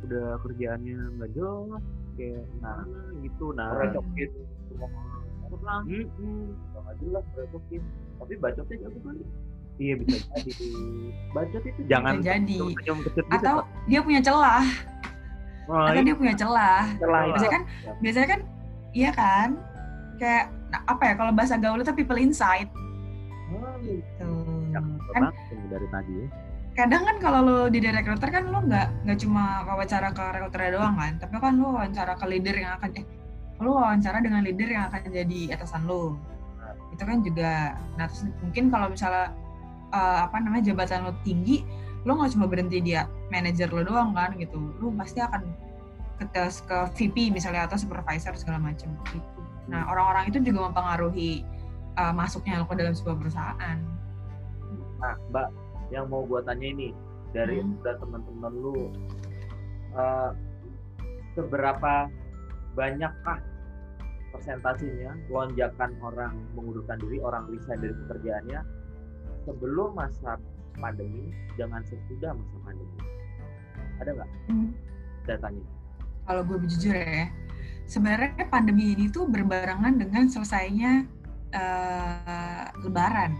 Udah kerjaannya nggak jelas kayak nah gitu. Nah recokin semua orang Mm-mm. nggak jelas recokin tapi bacotnya jago kali iya bisa jadi. Bacot itu jangan Bisa jadi. senyum kecut gitu atau dia punya celah. Oh, atau iya. dia punya celah. Celah biasanya kan biasanya kan iya kan? Kayak nah, apa ya kalau bahasa gaul itu people inside. Hmm, gitu. Jangan kan dari tadi ya. kadang kan kalau lo di recruiter kan lo nggak nggak cuma wawancara ke recruiter doang kan? Tapi kan lo wawancara ke leader yang akan eh lo wawancara dengan leader yang akan jadi atasan lo itu kan juga nah terus mungkin kalau misalnya eh, apa namanya jabatan lo tinggi lo nggak cuma berhenti dia manajer lo doang kan gitu. Lo pasti akan ke ke VP misalnya atau supervisor segala macam gitu. Nah orang-orang itu juga mempengaruhi eh, masuknya lo ke dalam sebuah perusahaan. Nah mbak yang mau gua tanya ini dari Hmm. teman-teman lu eh, seberapa banyakkah persentasenya lonjakan orang mengundurkan diri orang resign dari pekerjaannya sebelum masa pandemi dengan sesudah masa pandemi? Ada nggak? Hmm. datanya kalau gue jujur ya sebenarnya pandemi ini tuh berbarengan dengan selesainya eh, lebaran.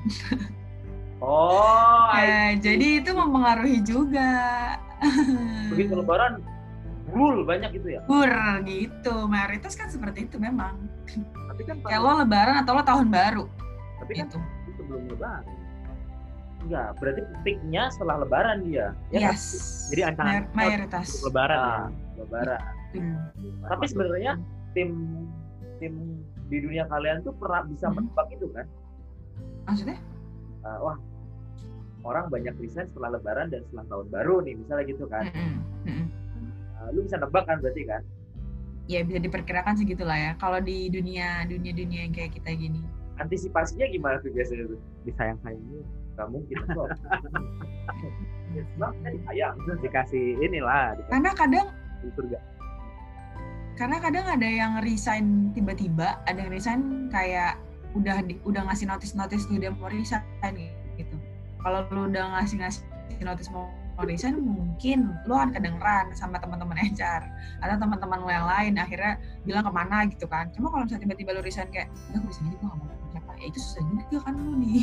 Oh Ya, jadi itu mempengaruhi juga. Begitu lebaran gul banyak gitu ya Bur gitu mayoritas kan seperti itu memang Tapi kan kayak lo lebaran atau lo tahun baru tapi kan gitu itu sebelum lebaran. enggak berarti peaknya setelah lebaran dia ya kan? yes Jadi ancaman Mayor- mayoritas lebaran ya. Nah, lebaran Hmm. tapi sebenarnya tim tim di dunia kalian tuh pernah bisa Mhm. menebak itu kan maksudnya Uh, wah orang banyak resign setelah lebaran dan setelah tahun baru nih misalnya gitu kan Mm-mm. Mm-mm. Uh, lu bisa nebak kan berarti kan? Ya bisa diperkirakan segitulah ya. Kalau di dunia dunia dunia yang kayak kita gini. Antisipasinya gimana tuh biasanya tuh? Disayang sayangnya nggak mungkin kok. Kan disayang. Dikasih inilah dikasih karena kadang surga. Karena kadang ada yang resign tiba-tiba ada yang resign kayak udah di- udah ngasih notice notice tuh dia mau resign gitu. Kalau lu udah ngasih ngasih notice mau mau resign mungkin lu akan kedengeran sama teman-teman HR atau teman-teman lu yang lain akhirnya bilang ke mana gitu kan. Cuma kalau misalnya tiba-tiba lu resign kayak udah aku bisa jadi gue gak mau siapa. Ya itu susah juga kan lu di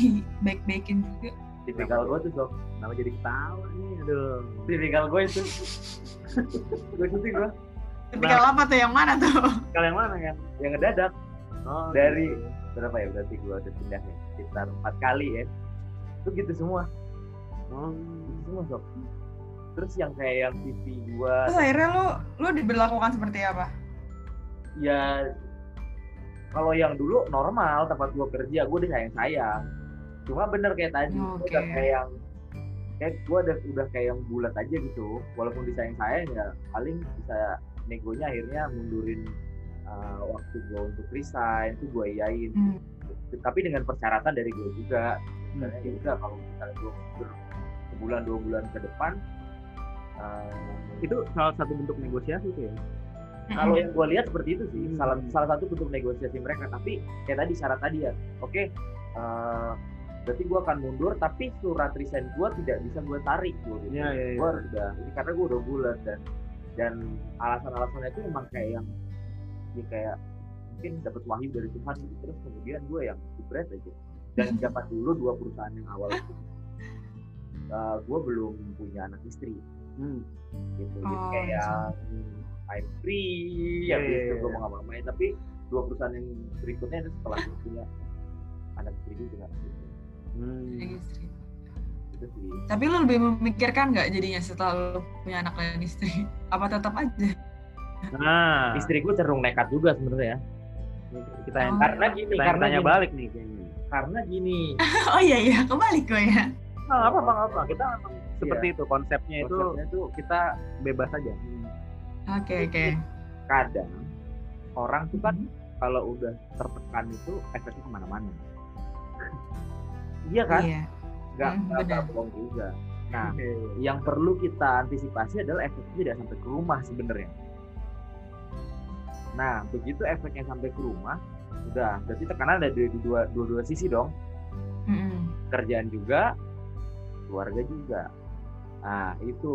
baik-baikin juga. Tipikal gue tuh Sob. nama jadi ketawa nih? Aduh. Tipikal gue itu. Gue itu gue tapi kalau apa tuh? Yang mana tuh? Kalau yang mana kan? Yang ngedadak. Oh, Dari- gitu. berapa ya? Berarti gue udah pindah ya sekitar empat kali ya. Itu gitu semua. Oh. Semua sob terus yang kayak yang TV gue terus akhirnya lu lu diberlakukan seperti apa? Ya kalau yang dulu normal tempat gue kerja gue udah sayang cuma bener kayak tadi gua Oke. udah kayak yang kayak gue udah udah kayak yang bulat aja gitu. Walaupun disayang sayang ya paling bisa negonya akhirnya mundurin uh, waktu gue untuk resign itu gue iyain. Hmm. tapi dengan persyaratan dari gue juga. Misalnya ya udah kalau misalnya gue mundur sebulan dua bulan ke depan uh, itu salah satu bentuk negosiasi tuh ya kalau yang gue lihat seperti itu sih Hmm. salah salah satu bentuk negosiasi mereka tapi kayak tadi syarat tadi ya oke eh, berarti gue akan mundur tapi surat resign gue tidak bisa gue tarik gue gitu. Iya, iya, iya. Gua udah ini karena gue udah bulat dan dan alasan-alasannya itu memang kayak yang ya kayak mungkin dapat wahyu dari Tuhan gitu terus kemudian gue yang jebret aja dan zaman dulu dua perusahaan yang awal itu gue belum punya anak istri hmm. gitu jadi Oh, kayak iya. I'm free Iya, habis iya, itu iya. gue mau ngapa-ngapain tapi dua perusahaan yang berikutnya itu setelah gue punya anak istri juga gitu. Hmm. Istri. sih Tapi lu lebih memikirkan nggak jadinya setelah lu punya anak dan istri? Apa tetap aja? nah istri gue cenderung nekat juga sebenarnya kita yang Oh. karena gini kita karena tanya gini, balik nih kayaknya karena gini Oh iya iya, kebalik gue ya. Nah, apa apa apa kita memang seperti itu konsepnya itu konsepnya tuh kita bebas aja Oke oke. kadang orang tuh kan kalau udah tertekan itu efeknya ke mana-mana iya kan Iya. nggak Hmm, nggak bohong juga nah Oke. yang perlu kita antisipasi adalah efeknya tidak sampai ke rumah sebenarnya. Nah, begitu efeknya sampai ke rumah, udah berarti tekanan ada di, di dua, dua dua sisi dong, Mm-mm. kerjaan juga, keluarga juga. Nah, itu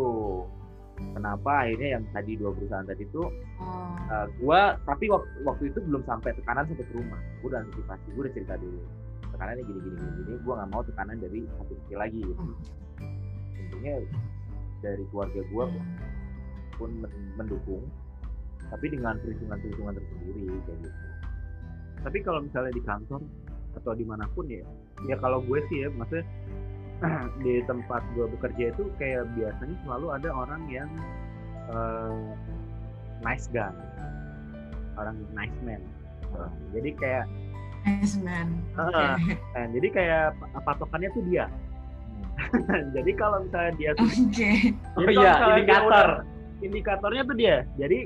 kenapa akhirnya yang tadi dua perusahaan tadi itu Oh. uh, gua tapi waktu, waktu itu belum sampai tekanan sampai ke rumah. Gua udah antisipasi, gua udah cerita dulu. Tekanannya gini gini gini, gini. gua nggak mau tekanan dari satu sisi lagi gitu. Intinya dari keluarga gua Hmm. pun men- mendukung tapi dengan perhitungan-perhitungan tersendiri kayak gitu. tapi kalau misalnya di kantor atau di mana pun ya ya kalau gue sih ya maksudnya di tempat gue bekerja itu kayak biasanya selalu ada orang yang eh, nice guy orang nice man Nah, jadi kayak Nice man. Oke. Ah. nah, jadi kayak pa- patokannya tuh dia jadi kalau misalnya dia tuh Oke. Oh jadi kalau iya, indikator. udah- indikatornya tuh dia jadi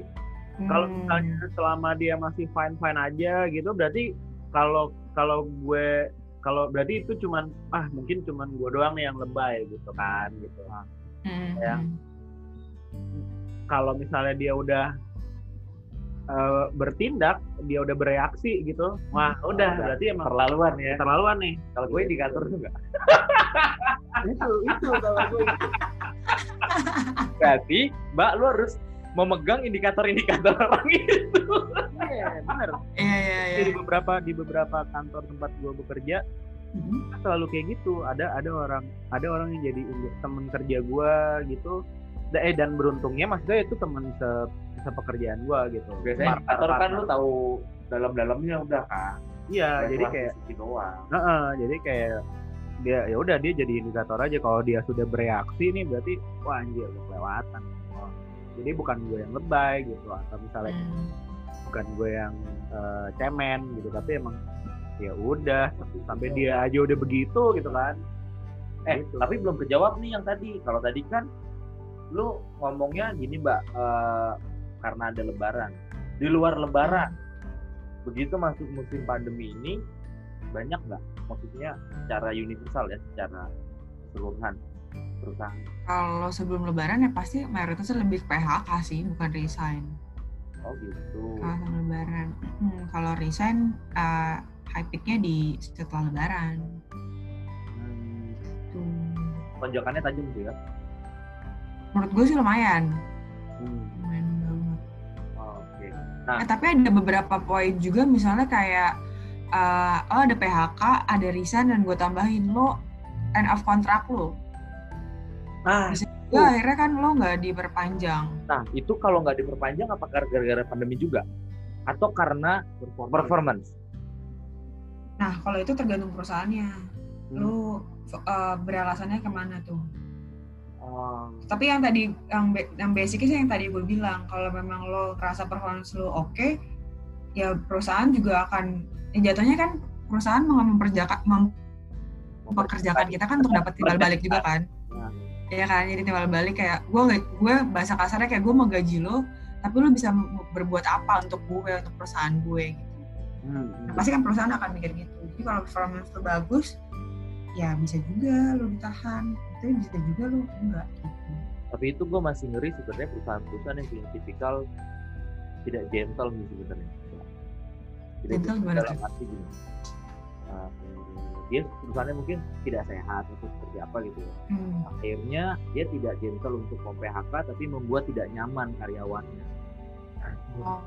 kalau Hmm. misalnya selama dia masih fine fine aja gitu berarti kalau kalau gue kalau berarti itu cuman ah mungkin cuman gue doang nih yang lebay gitu kan gitu Hmm. ya. kalau misalnya dia udah eh, bertindak dia udah bereaksi gitu wah udah Udah. berarti emang Terlaluan ya. keterlaluan nih Kalau gue indikator tuh enggak. itu itu kalau gue Berarti, Mbak lu harus memegang indikator-indikator orang itu. iya bener Iya iya iya. Jadi di beberapa di beberapa kantor tempat gue bekerja Hmm. selalu kayak gitu ada ada orang ada orang yang jadi teman kerja gua gitu eh dan beruntungnya maksudnya itu teman se sepekerjaan gua gitu Biasanya Partner- indikator kan lu tahu dalam-dalamnya udah kan. iya jadi kayak doang. Heeh, jadi kayak dia ya udah dia jadi indikator aja kalau dia sudah bereaksi nih berarti wah anjir udah kelewatan jadi bukan gue yang lebay gitu atau misalnya Hmm. bukan gue yang eh, cemen gitu tapi emang ya udah sampai dia aja udah begitu gitu kan Eh, Gitu. tapi belum kejawab nih yang tadi. Kalau tadi kan lu ngomongnya gini, Mbak, eh, karena ada lebaran. Di luar lebaran, begitu masuk musim pandemi ini banyak nggak? Maksudnya secara universal ya, secara keseluruhan perusahaan. Kalau sebelum lebaran ya pasti mayoritasnya lebih PHK sih, bukan resign. Oh gitu. Kalau sebelum lebaran. Hmm, kalau resign, uh, high peak-nya di setelah lebaran. Hmm, Tuh. tajam tuh ya. Menurut gue sih lumayan. Hmm, Lumayan banget. Oke. Eh, tapi ada beberapa poin juga misalnya kayak uh, oh ada PHK, ada resign dan gue tambahin lo end of kontrak lo. Ah, Ya akhirnya kan lo nggak diperpanjang. nah itu kalau nggak diperpanjang apakah gara-gara pandemi juga? Atau karena performance? Nah kalau itu tergantung perusahaannya. Hmm. Lo uh, beralasannya ke mana tuh? Oh, Tapi yang tadi yang yang basicnya sih yang tadi gue bilang kalau memang lo rasa performance lo oke, ya perusahaan juga akan ya jatuhnya kan perusahaan mau memperjaka, mem- mempekerjakan kita kan untuk dapat timbal balik juga kan. Ya kan, jadi timbal balik kayak gue gue bahasa kasarnya kayak gue mau gaji lo, tapi lo bisa berbuat apa untuk gue untuk perusahaan gue gitu. Hmm, Nah, pasti kan perusahaan akan mikir gitu. Jadi kalau performance lo bagus, ya bisa juga lo ditahan, tapi bisa juga lo enggak gitu. Tapi itu gue masih ngeri sebenarnya perusahaan-perusahaan yang punya tipikal tidak gentle nih sebenarnya. Tidak Gentle gimana dalam tuh? arti gini. uh, dia perusahaannya mungkin tidak sehat atau seperti apa gitu ya. Hmm. Akhirnya dia tidak gentle untuk mem-PHK tapi membuat tidak nyaman karyawannya. Oh.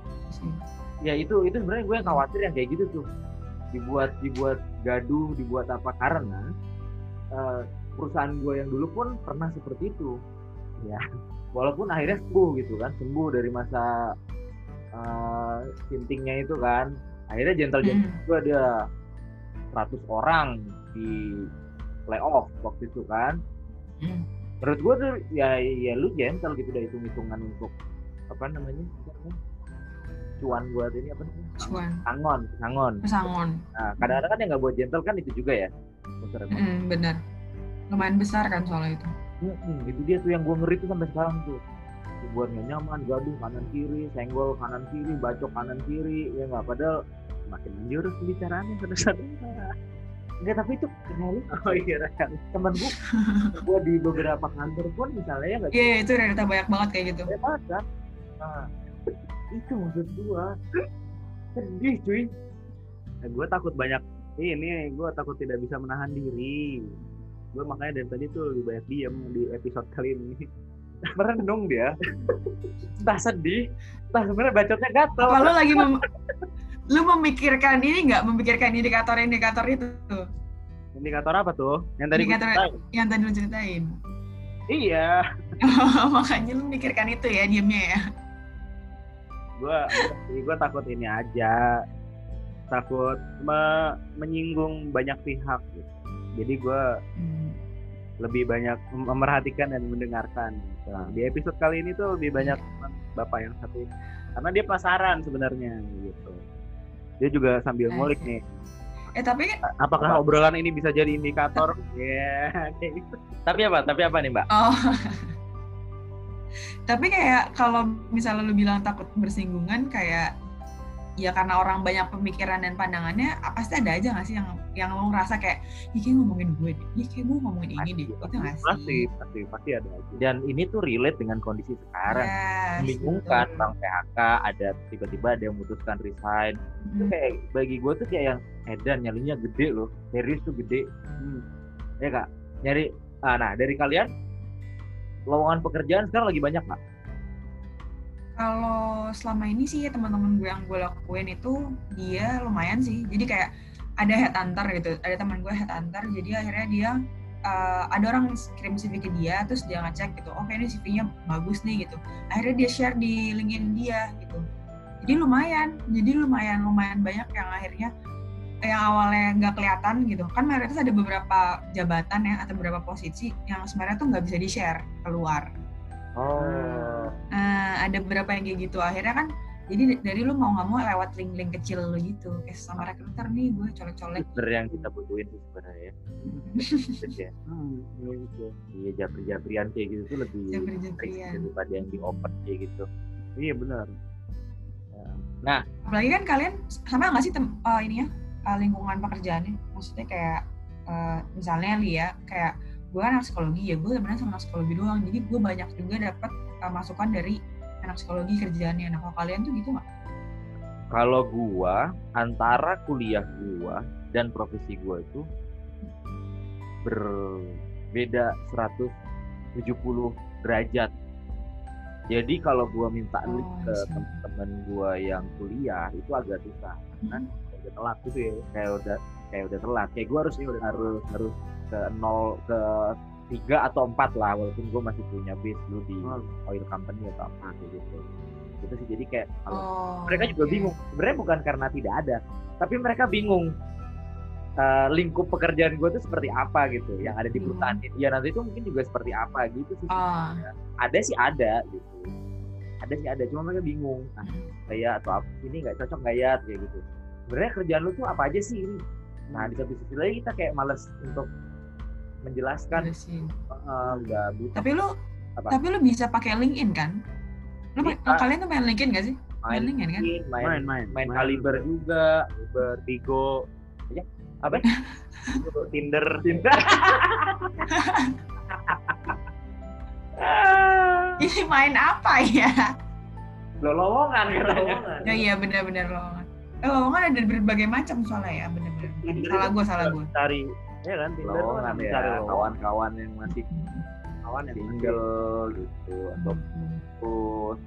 Ya itu itu sebenarnya gue yang khawatir yang kayak gitu tuh. Dibuat dibuat gaduh, dibuat apa karena uh, perusahaan gue yang dulu pun pernah seperti itu. Ya. Walaupun akhirnya sembuh gitu kan, sembuh dari masa uh, sintingnya itu kan. Akhirnya gentle gentle Hmm. gue dia 100 orang di layoff waktu itu kan. Hmm. Menurut gue tuh ya ya lu gentle gitu udah hitung hitungan untuk apa namanya cuan buat ini apa namanya Cuan, sangon sangon pesangon. nah kadang-kadang kan yang nggak buat gentle kan itu juga ya. Hmm, bener. Lumayan besar kan soal itu. Mm-mm, itu dia tuh yang gue ngeri tuh sampai sekarang tuh buat nyaman gaduh kanan kiri senggol kanan kiri bacok kanan kiri ya nggak padahal makin menjurus pembicaraannya saudara Enggak, tapi itu realitas. Oh iya, temen gue, gue di beberapa kantor pun misalnya ya nggak Iya, yeah, itu realita banyak banget kayak gitu. hebat kan? Nah itu maksud gua. Sedih cuy. Eh, gue takut banyak ini gue takut tidak bisa menahan diri. Gue makanya dari tadi tuh lebih banyak diem di episode kali ini. Merenung dia. Entah sedih entah sebenarnya bacotnya gatel. Lo lagi mem lu memikirkan ini nggak memikirkan indikator-indikator itu tuh indikator apa tuh yang tadi Indikator- ceritain? yang tadi lu ceritain. iya Makanya lu mikirkan itu ya diemnya ya. gue gue takut ini aja takut me- menyinggung banyak pihak gitu. jadi gue Hmm. lebih banyak mem- memerhatikan dan mendengarkan nah, di episode kali ini tuh lebih banyak bapak yang satu ini karena dia penasaran sebenarnya gitu dia juga sambil ngulik nih. Eh tapi apakah obrolan ini bisa jadi indikator? Ya kayak gitu. Tapi apa? Tapi apa nih mbak? Oh. tapi kayak kalau misalnya lu bilang takut bersinggungan kayak ya karena orang banyak pemikiran dan pandangannya ah, pasti ada aja nggak sih yang yang lo ngerasa kayak ya kayak ngomongin gue deh ya kayak gue ngomongin ini deh itu nggak sih? pasti pasti pasti ada aja. Dan ini tuh relate dengan kondisi sekarang. Yes, membingungkan betul. tentang PHK ada tiba-tiba ada yang memutuskan resign. Itu Hmm. kayak bagi gue tuh kayak yang edan nyalinya gede loh. Serius tuh gede. Hmm. ya kak nyari ah, nah dari kalian lowongan pekerjaan sekarang lagi banyak nggak Kalau selama ini sih teman-teman gue yang gue lakuin itu dia lumayan sih. Jadi kayak ada headhunter gitu, ada teman gue headhunter. Jadi akhirnya dia uh, ada orang kirim CV ke dia, terus dia ngecek gitu, oke ini CV-nya bagus nih gitu. Akhirnya dia share di LinkedIn dia gitu. Jadi lumayan, jadi lumayan lumayan banyak yang akhirnya yang awalnya nggak kelihatan gitu kan mayoritas ada beberapa jabatan ya atau beberapa posisi yang sebenarnya tuh nggak bisa di share keluar Oh. Ada beberapa yang kayak gitu. Akhirnya kan jadi dari lu mau nggak mau lewat link-link kecil lu gitu. Kayak sama recruiter nih gue colek-colek. Bener yang kita butuhin sih sebenarnya ya. Gitu ya. Hmm, iya gitu. Iya japri-japrian kayak gitu tuh lebih Japri-japrian. daripada yang di open kayak gitu. Iya benar. Apalagi kan kalian sama nggak sih tem, eh, ini ya eh, lingkungan pekerjaannya? Maksudnya kayak eh, misalnya li ya kayak gue kan anak psikologi ya gue sebenarnya sama anak psikologi doang. Jadi gue banyak juga dapat eh, masukan dari anak psikologi kerjaannya. Nah kalau kalian tuh gitu nggak? Kalau gua antara kuliah gua dan profesi gua itu berbeda 170 derajat. Jadi kalau gua minta Oh, link ke teman-teman gua yang kuliah itu agak susah karena udah telat gitu ya kayak udah kayak udah telat kayak gua harus harus harus ke nol ke tiga atau empat lah walaupun gua masih punya base dulu di Hmm. oil company atau apa kayak gitu. Itu sih jadi kayak kalau Oh, mereka juga bingung. Sebenarnya bukan karena tidak ada tapi mereka bingung eh, lingkup pekerjaan gue tuh seperti apa gitu yang ada di Hmm. perusahaan ini ya nanti itu mungkin juga seperti apa gitu sih Ah, ada sih ada gitu. Ada sih ada cuma mereka bingung. Nah, kayak atau apa ini nggak cocok nggak ya kayak gitu. Sebenarnya kerjaan lu tuh apa aja sih ini? Nah di satu sisi lagi kita kayak males untuk menjelaskan iya sih. eh, nggak butuh Tapi lu Apa? tapi lu bisa pakai LinkedIn kan? Lu Bisa. kalian tuh main LinkedIn gak sih? main LinkedIn kan? main main, Main main. main kaliber juga Tigo. apa Tinder. cinta Ini main apa ya? lo lowongan kan lowongan Ya iya benar-benar lowongan. Eh, lowongan ada berbagai macam soalnya ya, benar-benar. Tinder Salah gue, salah gue. Cari ya kan Tinder kan lowongan ya kawan-kawan yang masih kawan yang single gitu atau putus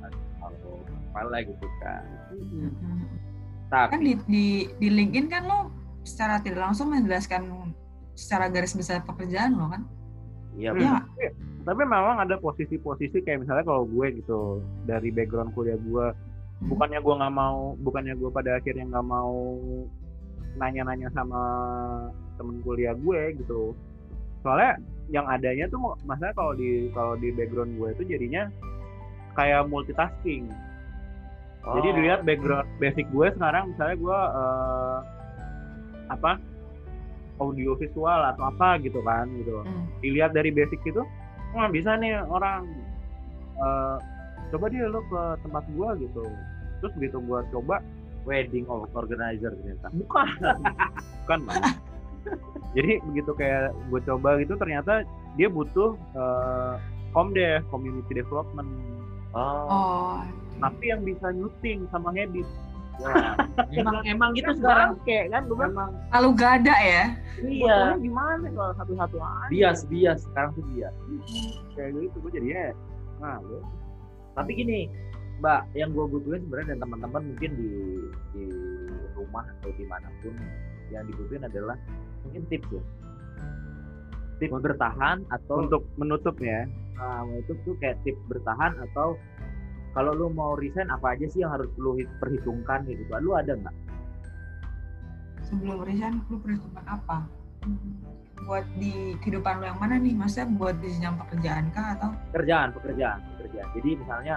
atau apalah gitu kan Kan tapi di, di di LinkedIn kan lo secara tidak langsung menjelaskan secara garis besar pekerjaan lo kan? iya Hmm. Iya nggak? Tapi memang ada posisi-posisi kayak misalnya kalau gue gitu dari background kuliah gue Hmm. bukannya gue nggak mau bukannya gue pada akhirnya nggak mau nanya-nanya sama temen kuliah gue gitu. Soalnya yang adanya tuh masalah kalau di kalau di background gue itu jadinya kayak multitasking. Jadi Oh, dilihat background basic gue sekarang misalnya gue eh, apa audio visual atau apa gitu kan gitu. Hmm. dilihat dari basic itu wah bisa nih orang eh, coba dia lo ke tempat gua gitu. Terus begitu gua coba wedding organizer ternyata. Bukan. Bukan Bang. jadi begitu kayak gue coba gitu ternyata dia butuh eh, comdev community development. Oh. Oh, tapi yang bisa nyuting sama ngedit. Wah. emang emang gitu Kan sekarang? kayak kan gue bilang, emang. Lalu gada ya? iya. "Gua gimana kalau satu-satu aja? Bias bias. Sekarang tuh bias. Kayak gitu gue jadinya nah lu. Tapi gini mbak yang gue butuhin sebenarnya dan teman-teman mungkin di di rumah atau di mana pun yang dibutuhin adalah mungkin tips ya tips bertahan atau untuk menutupnya Nah, itu tuh kayak tips bertahan atau kalau lu mau resign apa aja sih yang harus lu hit- perhitungkan gitu. Lu ada nggak? Sebelum resign lu perhitungan apa? Buat di kehidupan lo yang mana nih? Masa buat di jenjang pekerjaan kah atau Pekerjaan, pekerjaan, pekerjaan. Jadi misalnya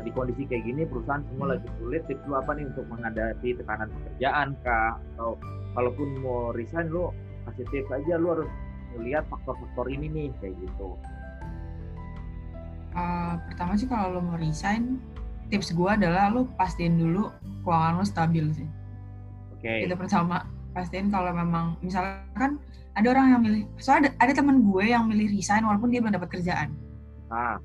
di kondisi kayak gini perusahaan semua Hmm. lagi sulit, tips lu apa nih untuk menghadapi tekanan pekerjaan kah? Atau kalaupun mau resign lu kasih tips aja lu harus melihat faktor-faktor ini nih kayak gitu. Uh, pertama sih kalau lo mau resign, tips gue adalah lo pastiin dulu keuangan lo stabil sih. Oke. Itu pertama. Pastiin kalau memang misalkan ada orang yang milih, soalnya ada, ada teman gue yang milih resign walaupun dia belum dapat kerjaan. Nah,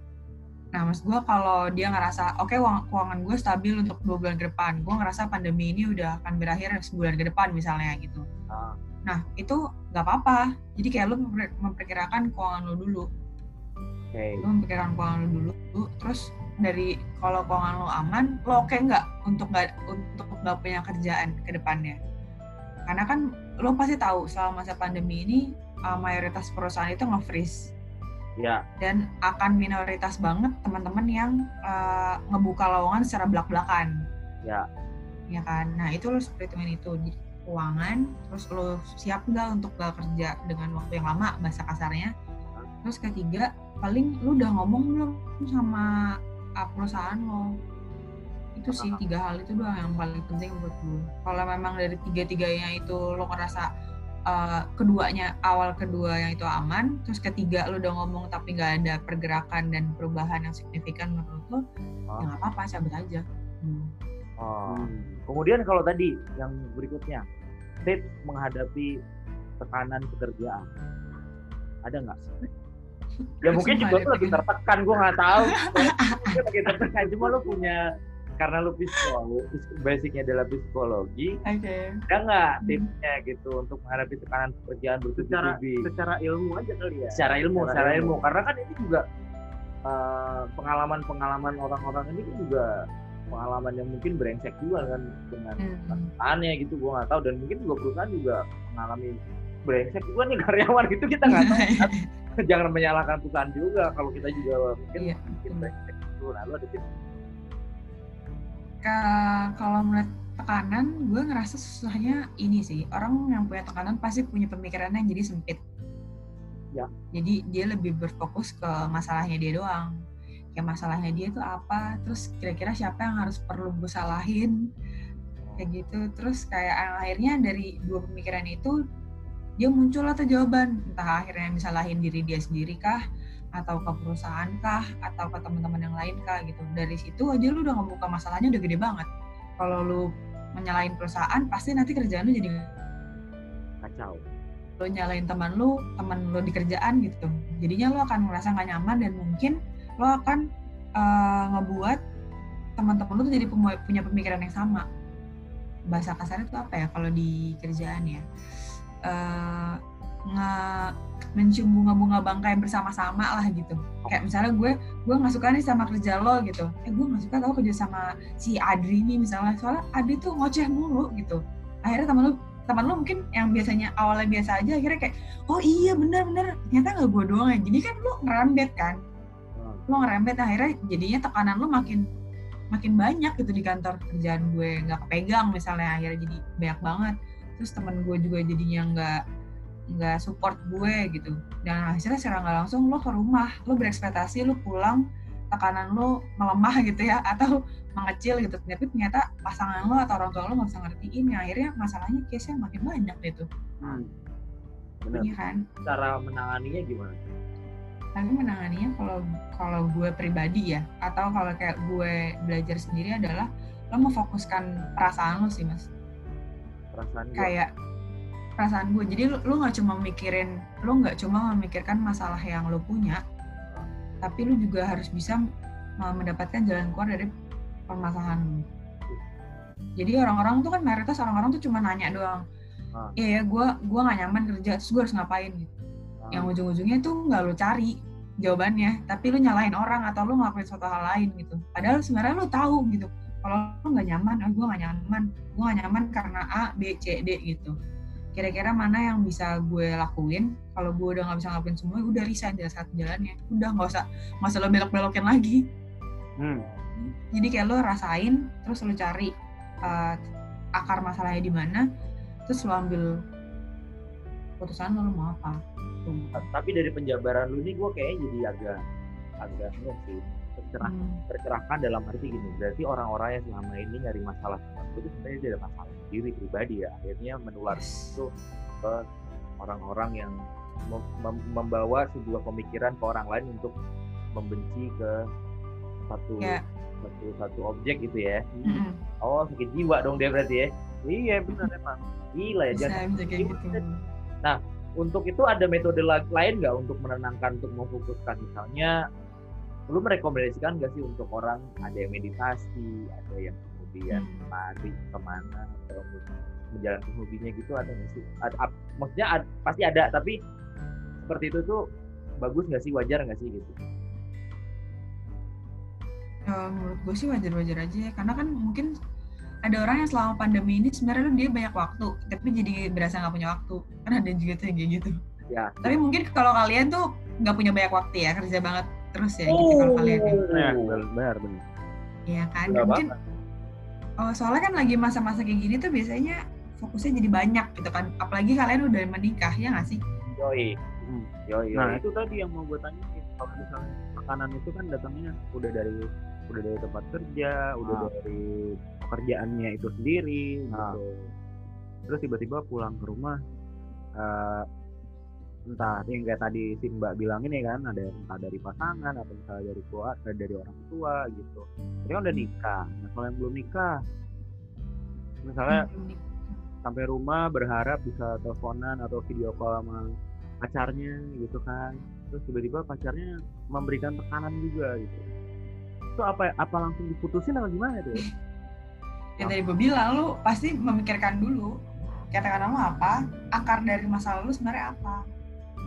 Nah, mas gue kalau dia ngerasa, oke uang- keuangan gue stabil untuk dua bulan ke depan, gue ngerasa pandemi ini udah akan berakhir sebulan ke depan misalnya gitu. Ah. Nah, itu nggak apa-apa. Jadi kayak lo memper- memperkirakan keuangan lo dulu. oke. lo memikirkan keuangan lo dulu terus dari kalau keuangan lo aman lo oke nggak untuk nggak untuk nggak punya kerjaan ke depannya karena kan lo pasti tahu selama masa pandemi ini uh, mayoritas perusahaan itu nge-freeze Ya, dan akan minoritas banget teman-teman yang uh, ngebuka lowongan secara belak-belakan. Ya. ya kan? Nah itu lo harus perhitungin itu. Keuangan terus lo siap nggak untuk gak kerja dengan waktu yang lama bahasa kasarnya? Terus ketiga paling lu udah ngomong belum sama uh, perusahaan lo? Itu sih tiga hal itu doang yang paling penting menurut gue kalau memang dari tiga tiganya itu lo ngerasa uh, keduanya awal kedua yang itu aman terus ketiga lo udah ngomong tapi nggak ada pergerakan dan perubahan yang signifikan menurut lo Ah. ya nggak apa-apa cabut aja hmm. Oh. Kemudian kalau tadi yang berikutnya, tips menghadapi tekanan pekerjaan, ada nggak? Ya mungkin juga lu lagi tertekan, gue nggak tahu. Mungkin lagi tertekan, cuma lu punya karena lu psikologi, basicnya adalah psikologi, oke ada nggak tipsnya gitu untuk menghadapi tekanan pekerjaan secara bertubi-tubi? secara ilmu aja kali ya Secara ilmu, Secara secara ilmu. ilmu, karena kan ini juga eh, pengalaman-pengalaman orang-orang ini kan juga pengalaman yang mungkin brengsek juga kan dengan Hmm. perusahaannya gitu gue nggak tahu dan mungkin juga perusahaan juga mengalami brengsek juga nih karyawan gitu kita nggak tahu kan. jangan menyalahkan perusahaan juga kalau kita juga mungkin bikin betul. brengsek gitu nah lu ada tips Ka- kalau melihat tekanan gue ngerasa susahnya ini sih. Orang yang punya tekanan pasti punya pemikiran yang jadi sempit. Ya. jadi dia lebih berfokus ke masalahnya dia doang. Kayak masalahnya dia tuh apa terus kira-kira siapa yang harus perlu gue salahin? Kayak gitu. Terus kayak akhirnya dari dua pemikiran itu dia muncul atau jawaban. Entah akhirnya misalahin diri dia sendiri kah atau ke perusahaan kah atau ke teman-teman yang lain kah gitu. Dari situ aja lu udah ngebuka masalahnya udah gede banget. Kalau lu menyalahin perusahaan pasti nanti kerjaan lu jadi kacau. Lu nyalain teman lu teman lu di kerjaan gitu. Jadinya lu akan merasa nggak nyaman dan mungkin lu akan eh, ngebuat teman-teman lu tuh jadi punya pemikiran yang sama. Bahasa kasarnya itu apa ya kalau di kerjaan ya? Eh, nge mencium bunga-bunga bangkai bersama-sama lah gitu. Kayak misalnya gue gue nggak suka nih sama kerja lo gitu. Eh gue nggak suka tau kerja sama si Adri nih misalnya. Soalnya Adri tuh ngoceh mulu gitu. Akhirnya teman lu teman lu mungkin yang biasanya awalnya biasa aja akhirnya kayak oh iya bener-bener ternyata nggak gue doang ya. Jadi kan lu ngerembet kan? Lu ngerembet akhirnya jadinya tekanan lu makin makin banyak gitu di kantor. Kerjaan gue nggak kepegang misalnya akhirnya jadi banyak banget. Terus teman gue juga jadinya nggak nggak support gue gitu. Dan hasilnya secara nggak langsung lo ke rumah lo berekspektasi lo pulang tekanan lo melemah gitu ya atau mengecil gitu. Tapi ternyata pasangan lo atau orang tua lo nggak bisa ngertiin ya akhirnya masalahnya case-nya makin banyak gitu. Hmm. bener. Iya kan? Cara menanganinya gimana? Tapi menanganinya kalau kalau gue pribadi ya atau kalau kayak gue belajar sendiri adalah lo memfokuskan perasaan lo sih mas. Perasaan kayak perasaan gue. Jadi lu nggak cuma mikirin lu nggak cuma memikirkan masalah yang lu punya tapi lu juga harus bisa mendapatkan jalan keluar dari permasalahan lu. Jadi orang-orang tuh kan mayoritas orang-orang tuh cuma nanya doang. Ah. iya ya gue gue nggak nyaman kerja terus gue harus ngapain gitu. Ah, yang ujung-ujungnya tuh nggak lu cari jawabannya tapi lu nyalahin orang atau lu ngelakuin suatu hal lain gitu. Padahal sebenarnya lu tahu gitu kalau lu nggak nyaman ah gue nggak nyaman. Gue nggak nyaman karena A B C D gitu kira-kira mana yang bisa gue lakuin kalau gue udah nggak bisa ngelakuin semua udah resign dari satu jalannya udah nggak usah nggak usah lo belok-belokin lagi Hmm. jadi kayak lo rasain terus lo cari uh, akar masalahnya di mana terus lo ambil keputusan lo, lo mau apa Tuh. tapi dari penjabaran lu nih gue kayaknya jadi agak agak ini sih tercerah Hmm. tercerahkan dalam arti gini berarti orang-orang yang selama ini nyari masalah itu sebenarnya ada masalah sendiri pribadi ya. Akhirnya menular itu ke orang-orang yang mem- mem- membawa sebuah pemikiran ke orang lain untuk membenci ke satu Ya. satu satu objek gitu ya. Mm-mm. oh sakit jiwa dong dia berarti ya. Iya benar emang. Gila ya jangan gitu. Untuk itu ada metode la- lain nggak untuk menenangkan untuk memfokuskan? Misalnya lu merekomendasikan nggak sih untuk orang ada yang meditasi ada yang kemudian Hmm. lari ke mana atau menjalankan hobinya gitu ada nggak sih? Ap- maksudnya ad- pasti ada tapi seperti itu tuh bagus nggak sih wajar nggak sih gitu? Ya, menurut gue sih wajar-wajar aja ya. karena kan mungkin ada orang yang selama pandemi ini sebenarnya dia banyak waktu tapi jadi berasa nggak punya waktu. Kan ada juga tuh yang kayak gitu. Ya tapi mungkin kalau kalian tuh nggak punya banyak waktu ya kerja banget terus ya gitu kalau kalian ya. ya benar benar Iya kan Nggak mungkin oh soalnya kan lagi masa-masa kayak gini tuh biasanya fokusnya jadi banyak gitu kan apalagi kalian udah menikah ya nggak sih Yoi. Hmm. Yoi, yoi. Nah itu tadi yang mau gue tanyain. Kalau misalnya makanan itu kan datangnya udah dari udah dari tempat kerja, udah Ah. dari pekerjaannya itu sendiri, Ah. gitu. Terus tiba-tiba pulang ke rumah, eh, entah yang kayak tadi si Mbak bilang ini kan, ada entah dari pasangan atau misalnya dari keluarga, dari orang tua gitu. Jadi kan udah nikah. Nah kalau yang belum nikah, misalnya sampai rumah berharap bisa teleponan atau video call sama pacarnya gitu kan. Terus tiba-tiba pacarnya memberikan tekanan juga gitu. Itu apa apa langsung diputusin atau gimana tuh yang tadi gue bilang lu pasti memikirkan dulu katakanlah lu apa akar dari masalah lu sebenarnya apa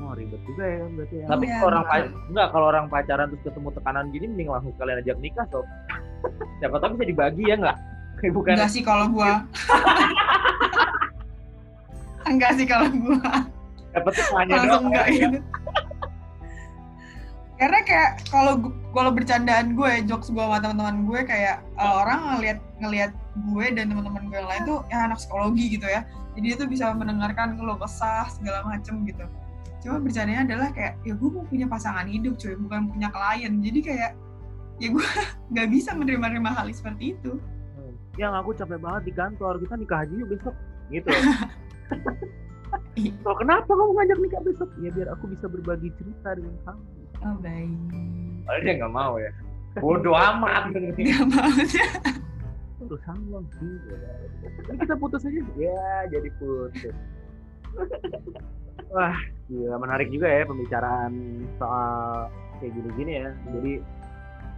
oh ribet juga ya kan berarti ya Tapi Iya, kalau orang betul. pa- enggak kalau orang pacaran terus ketemu tekanan gini mending langsung kalian ajak nikah sob. Siapa tahu bisa dibagi ya enggak? Bukan enggak sih kalau gua enggak sih kalau gua dapat hanya langsung doang. enggak gitu karena kayak kalau kalau bercandaan gue jokes gue sama teman-teman gue kayak eh, orang ngelihat ngelihat gue dan teman-teman gue yang lain tuh ya anak psikologi gitu ya jadi itu bisa mendengarkan keluh kesah segala macem gitu cuma bercandanya adalah kayak ya gue mau punya pasangan hidup cuy bukan punya klien. Jadi kayak ya gue nggak bisa menerima-nerima hal seperti itu. Yang aku capek banget di kantor. Kita nikah aja yuk besok. Gitu. Loh, kenapa kamu ngajak nikah besok? Ya biar aku bisa berbagi cerita dengan kamu. Oh baik. Oh, dia nggak mau ya. Bodoh amat. nggak mau. Sih urusan lo gitu ini kita putus aja? Ya jadi putus. Wah gila menarik juga ya pembicaraan soal kayak gini-gini ya jadi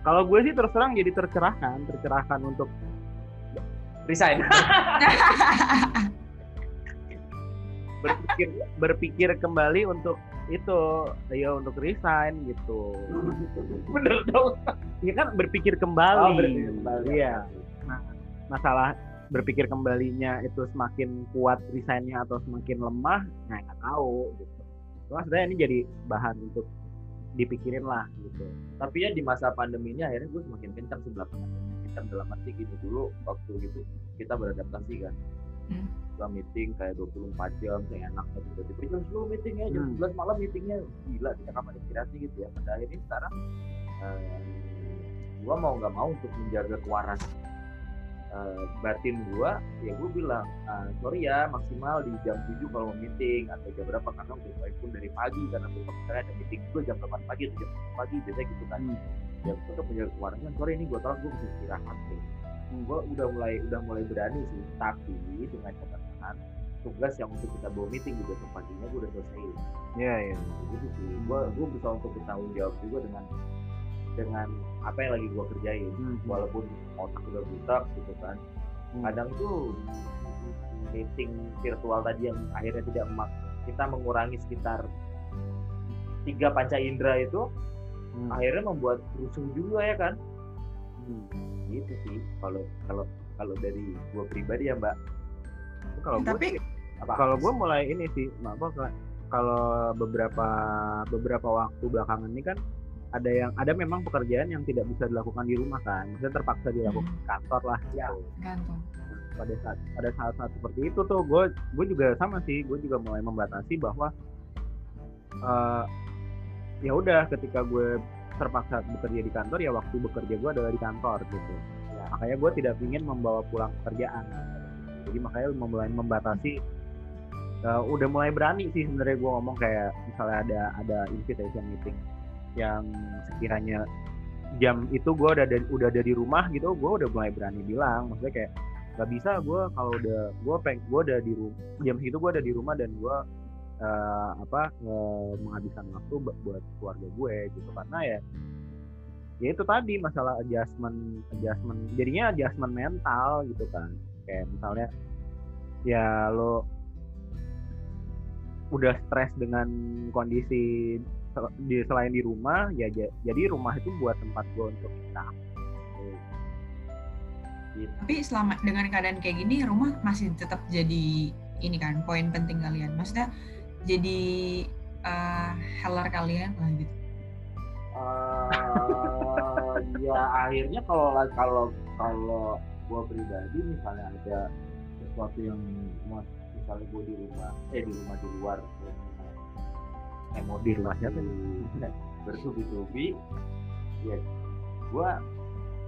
kalau gue sih terus terang jadi tercerahkan tercerahkan untuk Resign. berpikir berpikir kembali untuk itu ya untuk resign gitu Bener dong. ya kan berpikir kembali Oh, berpikir kembali. iya masalah berpikir kembalinya itu semakin kuat resignnya atau semakin lemah nah nggak tahu gitu cuma sebenarnya ini jadi bahan untuk dipikirin lah gitu Tapi ya di masa pandemi ini akhirnya gue semakin kencang sih belakangan. Kencang dalam arti gini dulu waktu gitu kita beradaptasi kan. Hmm. Meeting kayak 24 jam kayak enaknya tiba-tiba jam 10 meeting ya jam Hmm. 11 malam meetingnya gila kita kapan inspirasi gitu ya pada akhirnya sekarang eh, gua mau nggak mau untuk menjaga kewaras eh, batin gua ya gue bilang "Ah, sorry ya maksimal di jam 7 kalau mau meeting atau jam berapa karena baik pun dari pagi karena besok misalnya ada meeting gue jam 8 pagi atau jam 10 pagi biasanya gitu kan Hmm. ya gue untuk menjaga kewarasan sorry ini gue tolak gue mesti istirahat nih gue udah mulai udah mulai berani sih tapi dengan catatan tugas yang untuk kita bawa meeting besok paginya gue udah selesai Iya, iya. gitu sih gue gue bisa untuk bertanggung jawab juga dengan dengan apa yang lagi gue kerjain Hmm. walaupun otak udah butak gitu kan Hmm. kadang tuh meeting virtual tadi yang akhirnya tidak mak- kita mengurangi sekitar tiga panca indera itu Hmm. akhirnya membuat rusuh juga ya kan Hmm. gitu sih kalau kalau kalau dari gue pribadi ya mbak Kalau gue tapi kalau gue mulai ini sih apa ka- kalau beberapa beberapa waktu belakangan ini kan ada yang ada memang pekerjaan yang tidak bisa dilakukan di rumah kan maksudnya terpaksa dilakukan di kantor lah Ya. gitu. gantung pada saat pada saat saat seperti itu tuh gue gue juga sama sih gue juga mulai membatasi bahwa eh ya udah ketika gue terpaksa bekerja di kantor ya waktu bekerja gue adalah di kantor gitu Ya. makanya gue tidak ingin membawa pulang pekerjaan jadi makanya mulai membatasi eh, udah mulai berani sih sebenarnya gue ngomong kayak misalnya ada ada invitation meeting yang sekiranya jam itu gue udah ada udah ada di rumah gitu gue udah mulai berani bilang. Maksudnya kayak nggak bisa gue kalau udah gue peng gue udah di rumah jam segitu gue ada di rumah dan gue eh, apa eh, menghabiskan waktu bu- buat keluarga gue gitu. Karena ya ya itu tadi masalah adjustment adjustment jadinya adjustment mental gitu kan. Kayak misalnya ya lo udah stres dengan kondisi di selain di rumah ya ja- jadi rumah itu buat tempat gue untuk istirahat Gitu. tapi selama dengan keadaan kayak gini rumah masih tetap jadi ini kan poin penting kalian. Maksudnya jadi eh healer kalian lah gitu. Eh, ya akhirnya kalau kalau kalau gue pribadi misalnya ada sesuatu yang misalnya gue di rumah eh di rumah di luar emosi Di rumah siapa bertubi-tubi ya gue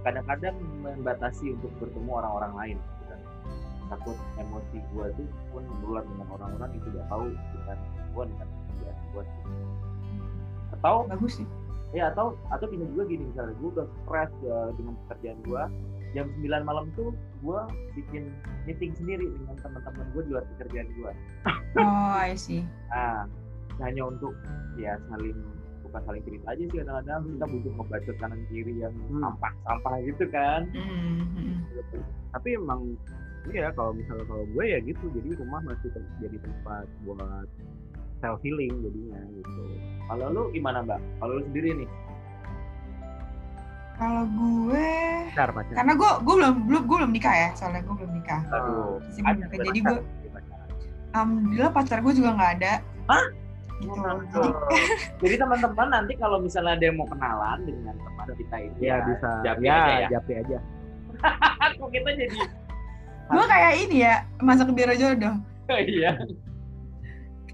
kadang-kadang membatasi untuk bertemu orang-orang lain kan. takut emosi gue tuh pun menular dengan orang-orang yang tidak tahu dengan gue dengan pekerjaan gue atau bagus sih. Ya atau atau bisa juga gini misalnya gue udah stres uh, dengan pekerjaan gue jam 9 malam tuh gue bikin meeting sendiri dengan teman-teman gue di luar pekerjaan gue oh I see. Nah hanya untuk ya saling bukan saling cerita aja sih kadang-kadang. Kita butuh ngebacot kanan kiri yang Hmm. sampah-sampah gitu kan. Hmm, hmm. tapi emang iya kalau misalnya kalau gue ya gitu. Jadi rumah masih jadi tempat buat self healing jadinya gitu. Kalau lu gimana mbak? Kalau lu sendiri nih? Kalau gue Bentar, karena gue gue belum belum gue belum nikah ya soalnya gue belum nikah. Aduh jadi gue alhamdulillah pacar gue juga nggak ada. Hah? Gitu. Oh, jadi teman-teman nanti kalau misalnya ada yang mau kenalan dengan teman kita ini ya bisa. Japri ya, aja ya. Japri aja. Kok kita jadi gue kayak ini ya masuk ke biro jodoh. Iya.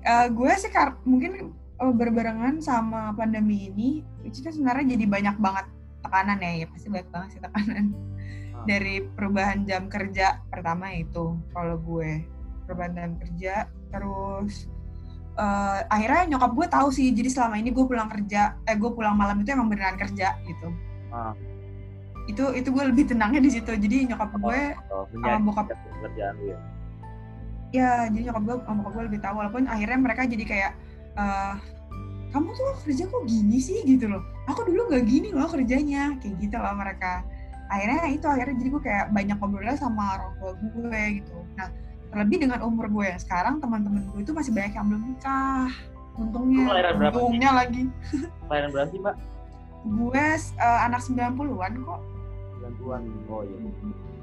Eh, gue sih kar- mungkin eh, berbarengan sama pandemi ini kan sebenarnya jadi banyak banget tekanan ya, ya pasti banyak banget sih tekanan. Ah. dari perubahan jam kerja pertama itu kalau gue. Perubahan jam kerja terus eh, akhirnya nyokap gue tahu sih jadi selama ini gue pulang kerja eh gue pulang malam itu emang beneran kerja gitu. Ah. itu itu gue lebih tenangnya di situ jadi nyokap gue oh, sama bokap pekerjaan lu ya? Ya jadi nyokap gue sama bokap gue lebih tahu walaupun akhirnya mereka jadi kayak eh kamu tuh kerja kok gini sih? Gitu loh. Aku dulu nggak gini loh kerjanya kayak gitu loh mereka. Akhirnya itu akhirnya jadi gue kayak banyak ngobrolnya sama orang tua gue gitu. Nah terlebih dengan umur gue. Yang sekarang teman-teman gue itu masih banyak yang belum nikah. Untungnya berapa sih? untungnya lagi. Kelahiran berapa sih mbak? Gue eh, anak 90-an kok. 90-an oh iya.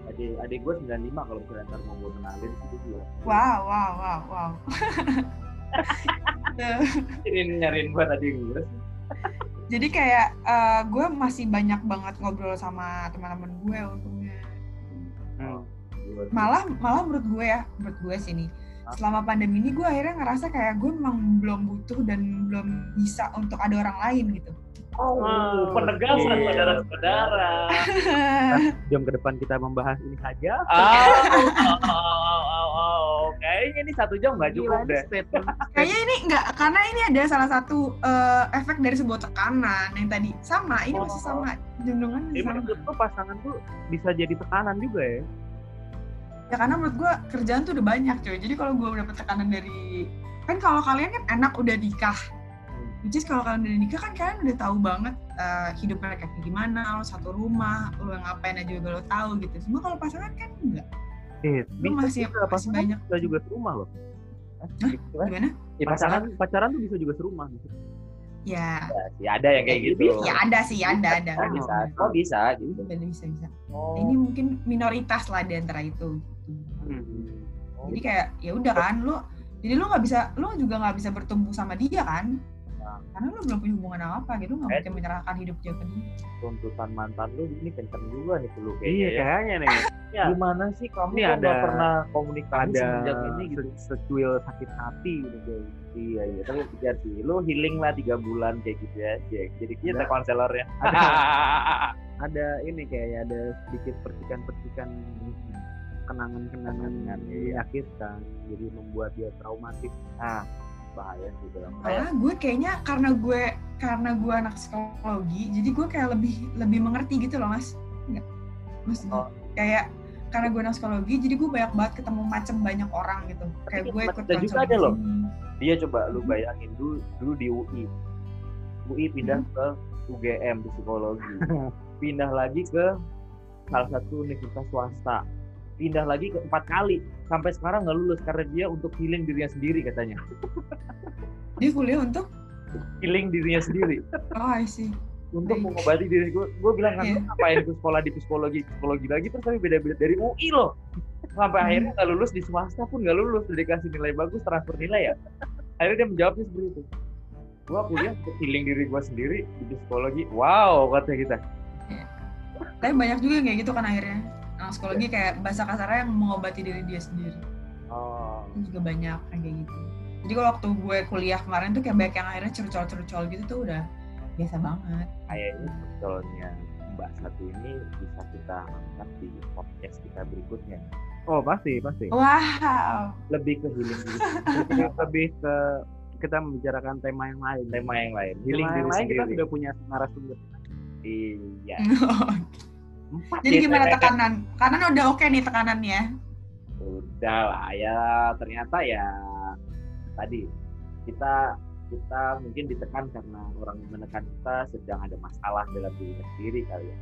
Adik adik gue 95 kalau misalnya ntar mau gue kenalin itu juga wow wow wow wow. Nyariin nyariin gue tadi gue. Jadi kayak eh, gue masih banyak banget ngobrol sama teman-teman gue untungnya. Gua- malah malah menurut gue ya menurut gue sih nih selama pandemi ini gue akhirnya ngerasa kayak gue memang belum butuh dan belum bisa untuk ada orang lain gitu. Oh, Oh, penegasan oke. saudara-saudara. Jam ke depan kita membahas ini saja. Ah, oh, oh, oh, oh, kayaknya ini satu jam nggak cukup deh. kayaknya ini enggak karena ini ada salah satu eh, efek dari sebuah tekanan yang tadi. Sama ini masih Oh. sama jendungan Jadi sama. tuh pasangan tuh bisa jadi tekanan juga ya ya karena menurut gue kerjaan tuh udah banyak coy jadi kalau gue dapet tekanan dari kan kalau kalian kan enak udah nikah which is kalau kalian udah nikah kan kalian udah tahu banget eh, hidup mereka kayak gimana lo satu rumah lo ngapain aja juga lo tahu gitu semua kalau pasangan kan enggak Eh, Lu masih- juga, masih pasangan banyak. bisa juga serumah loh. gimana Ya, pacaran pasangan pacaran tuh bisa juga serumah. ya ya ada yang kayak gitu. ya ada sih ada ada Oh, bisa. Oh bisa gitu. bisa bisa bisa Oh. ini mungkin minoritas lah di antara itu Hmm. Jadi kayak ya udah kan lo jadi lo nggak bisa lo juga nggak bisa bertumbuh sama dia kan Nah. karena lo belum punya hubungan apa apa gitu lo nggak Eh. mungkin menyerahkan hidup dia ke dia tuntutan mantan lu ini kenceng juga nih lu Iya kayaknya. ya. kayaknya nih. Ya. Gimana sih kamu Ini ada- pernah komunikasi Ada semenjak ini gitu? se- secuil sakit hati gitu guys. Iya iya tapi pikir sih lu healing lah tiga bulan kayak gitu ya. Jack. Jadi kita Ada. konselornya. Ada ini kayaknya ada sedikit percikan-percikan kenangan-kenangan Kenangan, yang iya. diakhirkan jadi membuat dia traumatis. ah bahaya sih dalam malah gue kayaknya karena gue karena gue anak psikologi jadi gue kayak lebih lebih mengerti gitu loh mas Enggak. mas Oh. kayak karena gue anak psikologi jadi gue banyak banget ketemu macam banyak orang gitu kayak kan gue ikut kita juga ada loh. dia coba lu bayangin dulu dulu di UI UI pindah ke UGM di psikologi pindah lagi ke salah satu universitas swasta pindah lagi ke empat kali. Sampai sekarang nggak lulus karena dia untuk healing dirinya sendiri katanya. Dia kuliah untuk? Healing dirinya sendiri. Oh I see. Untuk mengobati diri. Gue gue bilang kan Iya. lu ngapain ke sekolah di psikologi psikologi lagi terus tapi beda-beda dari UI loh. Sampai Hmm. akhirnya nggak lulus di swasta pun nggak lulus. Udah dikasih nilai bagus transfer nilai ya. Akhirnya dia menjawabnya seperti itu. Gue kuliah untuk healing diri gue sendiri di psikologi. Wow kata kita. Tapi banyak juga yang kayak gitu kan akhirnya anak psikologi kayak bahasa kasarnya yang mengobati diri dia sendiri Oh. itu juga banyak yang kayak gitu jadi kalau waktu gue kuliah kemarin tuh kayak banyak yang akhirnya curcol-curcol gitu tuh udah biasa banget kayaknya sebetulnya Mbak Satu ini bisa kita angkat di podcast kita berikutnya. Oh pasti pasti. wow Lebih ke healing diri Lebih, lebih ke kita membicarakan tema yang lain. tema yang lain. Tema Healing yang diri lain kita sendiri. sudah punya narasumber. Iya. Empat jadi ya, gimana tekanan kanan udah oke nih tekanannya Udah lah ya ternyata ya tadi kita kita mungkin ditekan karena orang yang menekan kita sedang ada masalah dalam dirinya sendiri kali ya.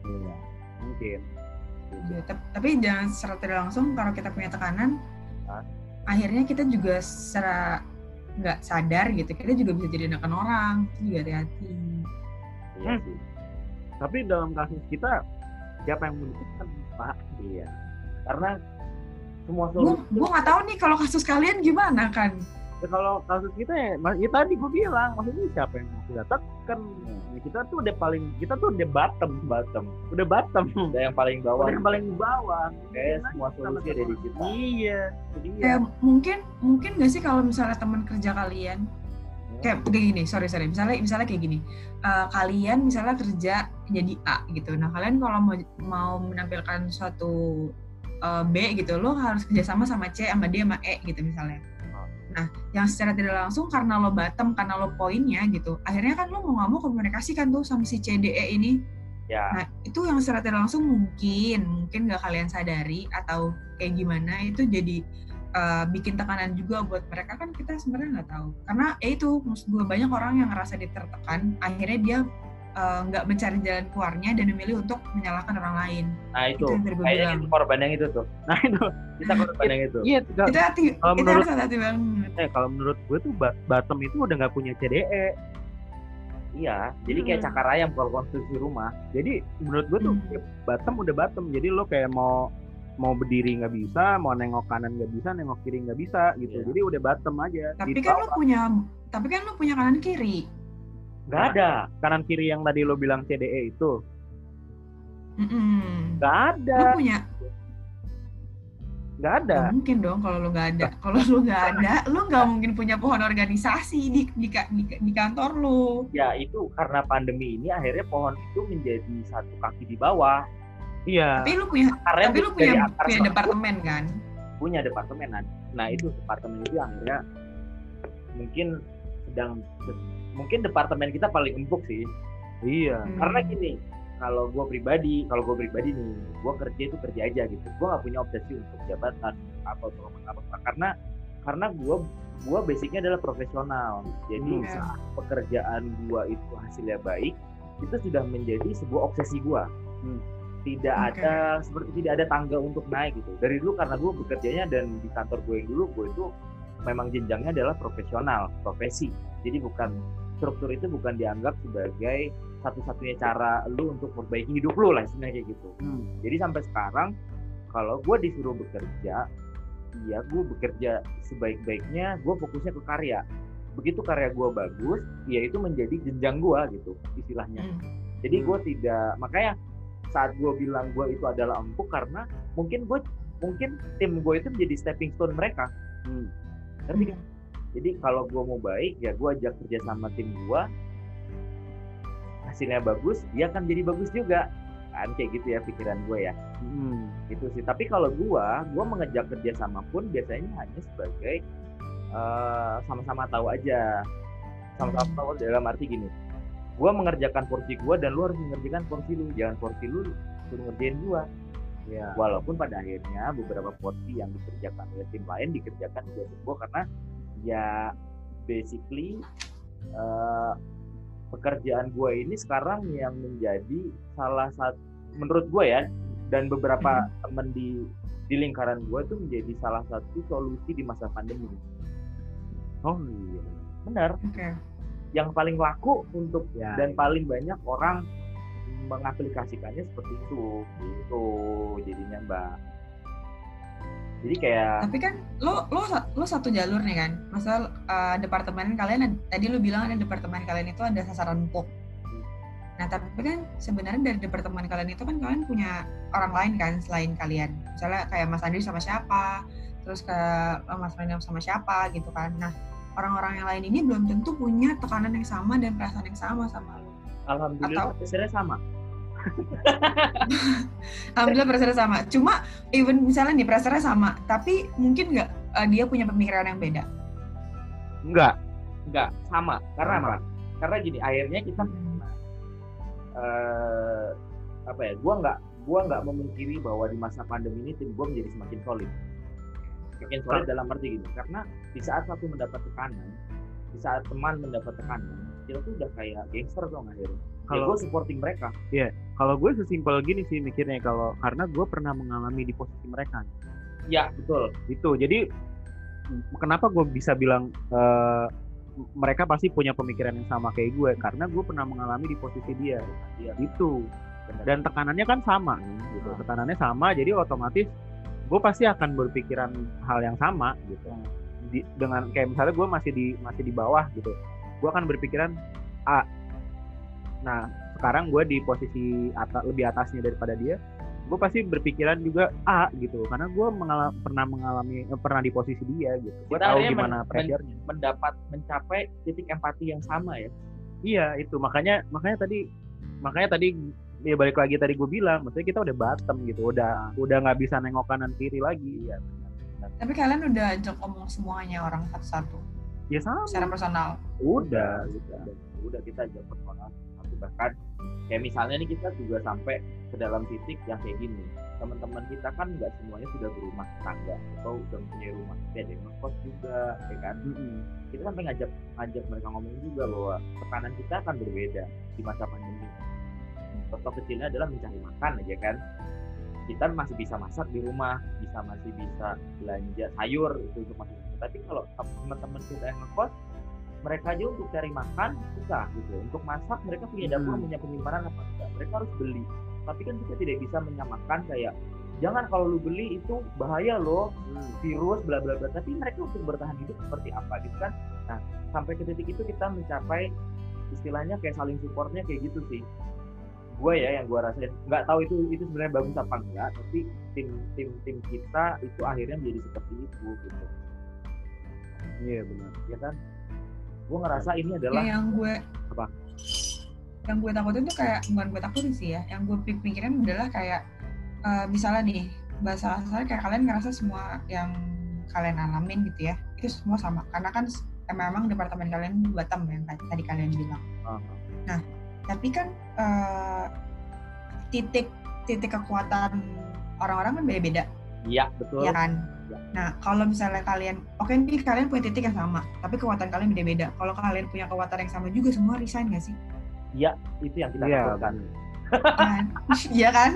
Iya, mungkin. Ya, tapi jangan secara tidak langsung kalau kita punya tekanan Hah? akhirnya kita juga secara nggak sadar gitu kita juga bisa jadi nekan orang itu juga hati-hati Iya Hmm. sih. Tapi dalam kasus kita siapa yang menentukan Pak? Iya. Karena semua solusi gue nggak tahu nih kalau kasus kalian gimana kan Ya, kalau kasus kita ya, ya tadi gue bilang maksudnya siapa yang mau kita tekan? Ya, kita tuh udah paling kita tuh udah bottom bottom, udah bottom, ada yang paling bawah. udah yang paling bawah. Kayak Mungkin semua solusi ada di kita. Iya, dia. kayak mungkin mungkin gak sih kalau misalnya teman kerja kalian kayak kayak gini sorry sorry misalnya misalnya kayak gini eh, kalian misalnya kerja jadi A gitu. Nah kalian kalau mau mau menampilkan suatu eh, B gitu lo harus kerjasama sama C sama D sama E gitu misalnya. Nah yang secara tidak langsung karena lo bottom karena lo poinnya gitu akhirnya kan lo mau nggak mau komunikasikan tuh sama si C D E ini. Ya, Nah, itu yang secara tidak langsung mungkin, mungkin nggak kalian sadari atau kayak gimana itu jadi uh, bikin tekanan juga buat mereka. Kan kita sebenarnya nggak tahu. Karena ya itu, maksud gue banyak orang yang ngerasa ditertekan, akhirnya dia uh, nggak mencari jalan keluarnya dan memilih untuk menyalahkan orang lain. nah itu Itu yang kayaknya itu korban yang itu tuh. Nah itu, Kita korban yang itu. iya. Kalau, Itu hati, Kalau itu menurut- harus hati banget. eh, kalau menurut gue tuh ba- bottom itu udah nggak punya CDE. Iya, jadi kayak Hmm. cakar ayam kalau konstruksi rumah. Jadi menurut gue tuh Hmm. ya, bottom udah bottom. Jadi lo kayak mau mau berdiri nggak bisa, mau nengok kanan nggak bisa, nengok kiri nggak bisa gitu. Iya. Jadi udah bottom aja. Tapi kan lo punya, tapi kan lo punya kanan kiri. Nggak ada. kanan kiri yang tadi lo bilang CDE itu Mm-mm. nggak ada, Lo punya, nggak ada. Gak mungkin dong kalau lu nggak ada. Kalau lu nggak ada, lu nggak mungkin punya pohon organisasi di di, di, di kantor lu. Ya itu karena pandemi ini akhirnya pohon itu menjadi satu kaki di bawah. Iya. Tapi lu punya, Karena tapi lu dari punya punya departemen kan. punya departemen. Nah, Nah itu departemen itu akhirnya mungkin sedang mungkin departemen kita paling empuk sih. Iya. Hmm. Karena gini, kalau gue pribadi, kalau gue pribadi nih, gue kerja itu kerja aja gitu. Gue nggak punya obsesi untuk jabatan apa apa apa, apa. karena karena gue gue basicnya adalah profesional. Jadi Hmm. saat pekerjaan gue itu hasilnya baik, itu sudah menjadi sebuah obsesi gue. Hmm. Tidak Oke. ada seperti tidak ada tangga untuk naik gitu. Dari dulu karena gue bekerjanya dan di kantor gue yang dulu gue itu memang jenjangnya adalah profesional, profesi. Jadi bukan struktur itu bukan dianggap sebagai satu-satunya cara lu untuk memperbaiki hidup lu lah istilahnya kayak gitu. Hmm. Jadi sampai sekarang kalau gue disuruh bekerja, iya gue bekerja sebaik-baiknya, gue fokusnya ke karya. Begitu karya gue bagus, ya itu menjadi jenjang gue gitu istilahnya. Hmm. Jadi Hmm. gue tidak makanya saat gue bilang gue itu adalah empuk karena mungkin gue mungkin tim gue itu menjadi stepping stone mereka. Hmm. Ngerti kan? Jadi kalau gue mau baik ya gue ajak kerja sama tim gue hasilnya bagus dia akan jadi bagus juga. Kan kayak gitu ya pikiran gue ya. Hmm. itu sih. Tapi kalau gue gue mengejak kerja sama pun biasanya hanya sebagai eh, sama-sama tahu aja. Sama-sama Hmm. tahu dalam arti gini. Gue mengerjakan porsi gue dan lu harus mengerjakan porsi lu. Jangan porsi lu suruh ngerjain gue Ya. walaupun pada akhirnya beberapa porsi yang dikerjakan oleh tim lain dikerjakan juga gue karena ya basically eh, pekerjaan gue ini sekarang yang menjadi salah satu menurut gue ya dan beberapa temen di di lingkaran gue itu menjadi salah satu solusi di masa pandemi Oh iya. benar Oke. yang paling laku untuk Ya, dan iya. paling banyak orang mengaplikasikannya seperti itu gitu jadinya mbak jadi kayak Tapi kan lo lo lo satu jalur nih kan. Masa uh, departemen kalian ad- tadi lo bilang ada departemen kalian itu ada sasaran empuk. Nah, tapi kan sebenarnya dari departemen kalian itu kan kalian punya orang lain kan selain kalian. Misalnya kayak Mas Andri sama siapa, terus ke eh, Mas Random sama siapa gitu kan. Nah, orang-orang yang lain ini belum tentu punya tekanan yang sama dan perasaan yang sama sama lu. Alhamdulillah Atau- hasilnya sama. Alhamdulillah pressure sama. Cuma even misalnya nih pressure sama, tapi mungkin nggak eh, dia punya pemikiran yang beda. Enggak. Enggak, sama. Karena Sama. apa? Karena gini, akhirnya kita eh apa ya? Gua nggak gua nggak memungkiri bahwa di masa pandemi ini tim gua menjadi semakin solid. Semakin solid dalam arti gini, karena di saat satu mendapat tekanan, di saat teman mendapat tekanan, kita tuh udah kayak gangster dong akhirnya. Kalau Kalau gue supporting mereka, kalau gue sesimpel gini sih mikirnya kalau karena gue pernah mengalami di posisi mereka. ya betul. Itu. Jadi kenapa gue bisa bilang m- mereka pasti punya pemikiran yang sama kayak gue karena gue pernah mengalami di posisi dia. Iya. Itu. Dan tekanannya kan sama gitu. Ah. Tekanannya sama jadi otomatis gue pasti akan berpikiran hal yang sama gitu. Di- dengan kayak misalnya gue masih di masih di bawah gitu. Gue akan berpikiran A. Nah, sekarang gue di posisi atas, lebih atasnya daripada dia, gue pasti berpikiran juga A gitu, karena gue mengala- pernah mengalami eh, pernah di posisi dia gitu. Gue tahu gimana men- pressure-nya. mendapat mencapai titik empati yang sama ya. Iya itu makanya makanya tadi makanya tadi ya balik lagi tadi gue bilang, maksudnya kita udah bottom gitu, udah udah nggak bisa nengok kanan kiri lagi. Ya, Tapi kalian udah ajak ngomong semuanya orang satu-satu ya sama. secara personal. Udah. udah. Udah kita ajak personal Tapi bahkan kayak misalnya nih kita juga sampai ke dalam titik yang kayak gini. Teman-teman kita kan nggak semuanya sudah berumah tangga. Atau udah mempunyai rumah tapi ada yang ngekos juga ya kan? Kita sampai ngajak ngajak mereka ngomong juga bahwa tekanan kita akan berbeda di masa pandemi. Contoh kecilnya adalah mencari makan aja kan? Kita masih bisa masak di rumah bisa masih bisa belanja sayur itu untuk masih tapi kalau teman-teman kita yang ngekos mereka aja untuk cari makan susah gitu. Untuk masak mereka punya dapur Hmm. punya penyimpanan apa enggak. Mereka harus beli. Tapi kan kita tidak bisa menyamakan kayak jangan kalau lu beli itu bahaya loh virus bla bla bla. Tapi mereka untuk bertahan hidup seperti apa gitu kan? Nah sampai ke titik itu kita mencapai istilahnya kayak saling supportnya kayak gitu sih. Gue ya yang gue rasain. Nggak tahu itu itu sebenarnya bagus apa enggak tapi tim tim tim kita itu akhirnya menjadi seperti itu gitu. Iya benar. ya kan gue ngerasa ini adalah Ya, yang gue Apa? Yang gue takutin tuh kayak bukan gue takutin sih ya. Yang gue pik- pikirin adalah kayak eh, misalnya nih bahasa kasarnya kayak kalian ngerasa semua yang kalian alamin gitu ya itu semua sama karena kan memang departemen kalian Batam yang tadi kalian bilang. uh, Tapi kan eh, titik titik kekuatan orang-orang kan beda-beda iya betul ya kan? Nah, kalau misalnya kalian, oke nih kalian punya titik yang sama, tapi kekuatan kalian beda-beda. Kalau kalian punya kekuatan yang sama juga, semua resign nggak sih? itu yang kita Iya. takutkan Kan? Iya kan?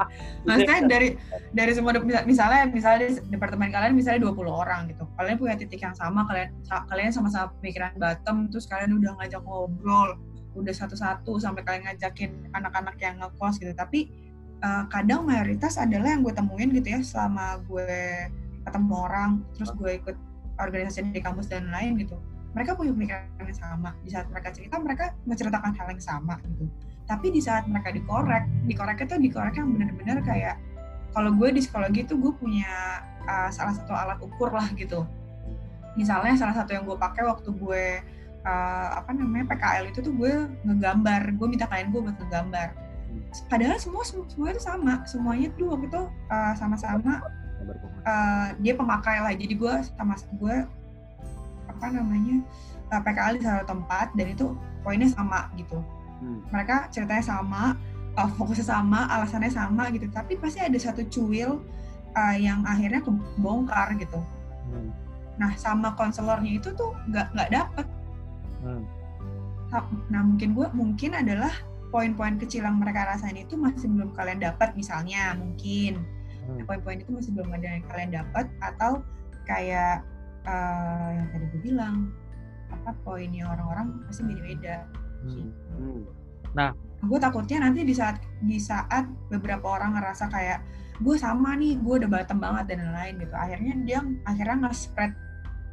Maksudnya dari dari semua misalnya misalnya di departemen kalian misalnya 20 orang gitu. Kalian punya titik yang sama, kalian sa- kalian sama-sama pemikiran bottom, terus kalian udah ngajak ngobrol, udah satu-satu sampai kalian ngajakin anak-anak yang ngekos gitu. Tapi eh, kadang mayoritas adalah yang gue temuin gitu ya selama gue ketemu orang, terus gue ikut organisasi di kampus dan lain gitu. Mereka punya pemikiran yang sama. Di saat mereka cerita, mereka menceritakan hal yang sama gitu tapi di saat mereka dikorek dikoreknya tuh dikorek yang benar-benar kayak kalau gue di psikologi tuh gue punya uh, salah satu alat ukur lah gitu misalnya salah satu yang gue pakai waktu gue uh, apa namanya PKL itu tuh gue ngegambar gue minta klien gue buat ngegambar padahal semua semua itu sama semuanya tuh waktu itu uh, sama-sama. Uh, dia pemakai lah. Jadi gue sama gue apa namanya uh, PKL di satu tempat dan itu poinnya sama gitu. Hmm. mereka ceritanya sama uh, fokusnya sama alasannya sama gitu. Tapi pasti ada satu cuil uh, yang akhirnya kebongkar gitu. Hmm. nah sama konselornya itu tuh nggak nggak dapet. Hmm. Nah mungkin gue mungkin adalah poin-poin kecil yang mereka rasain itu masih belum kalian dapat misalnya mungkin Hmm. poin-poin itu masih belum ada yang kalian dapat atau kayak uh, yang tadi gue bilang apa poinnya orang-orang pasti beda-beda Hmm. Hmm. gue takutnya nanti di saat di saat beberapa orang ngerasa kayak gue sama nih gue udah bottom banget dan lain-lain gitu akhirnya dia akhirnya nge-spread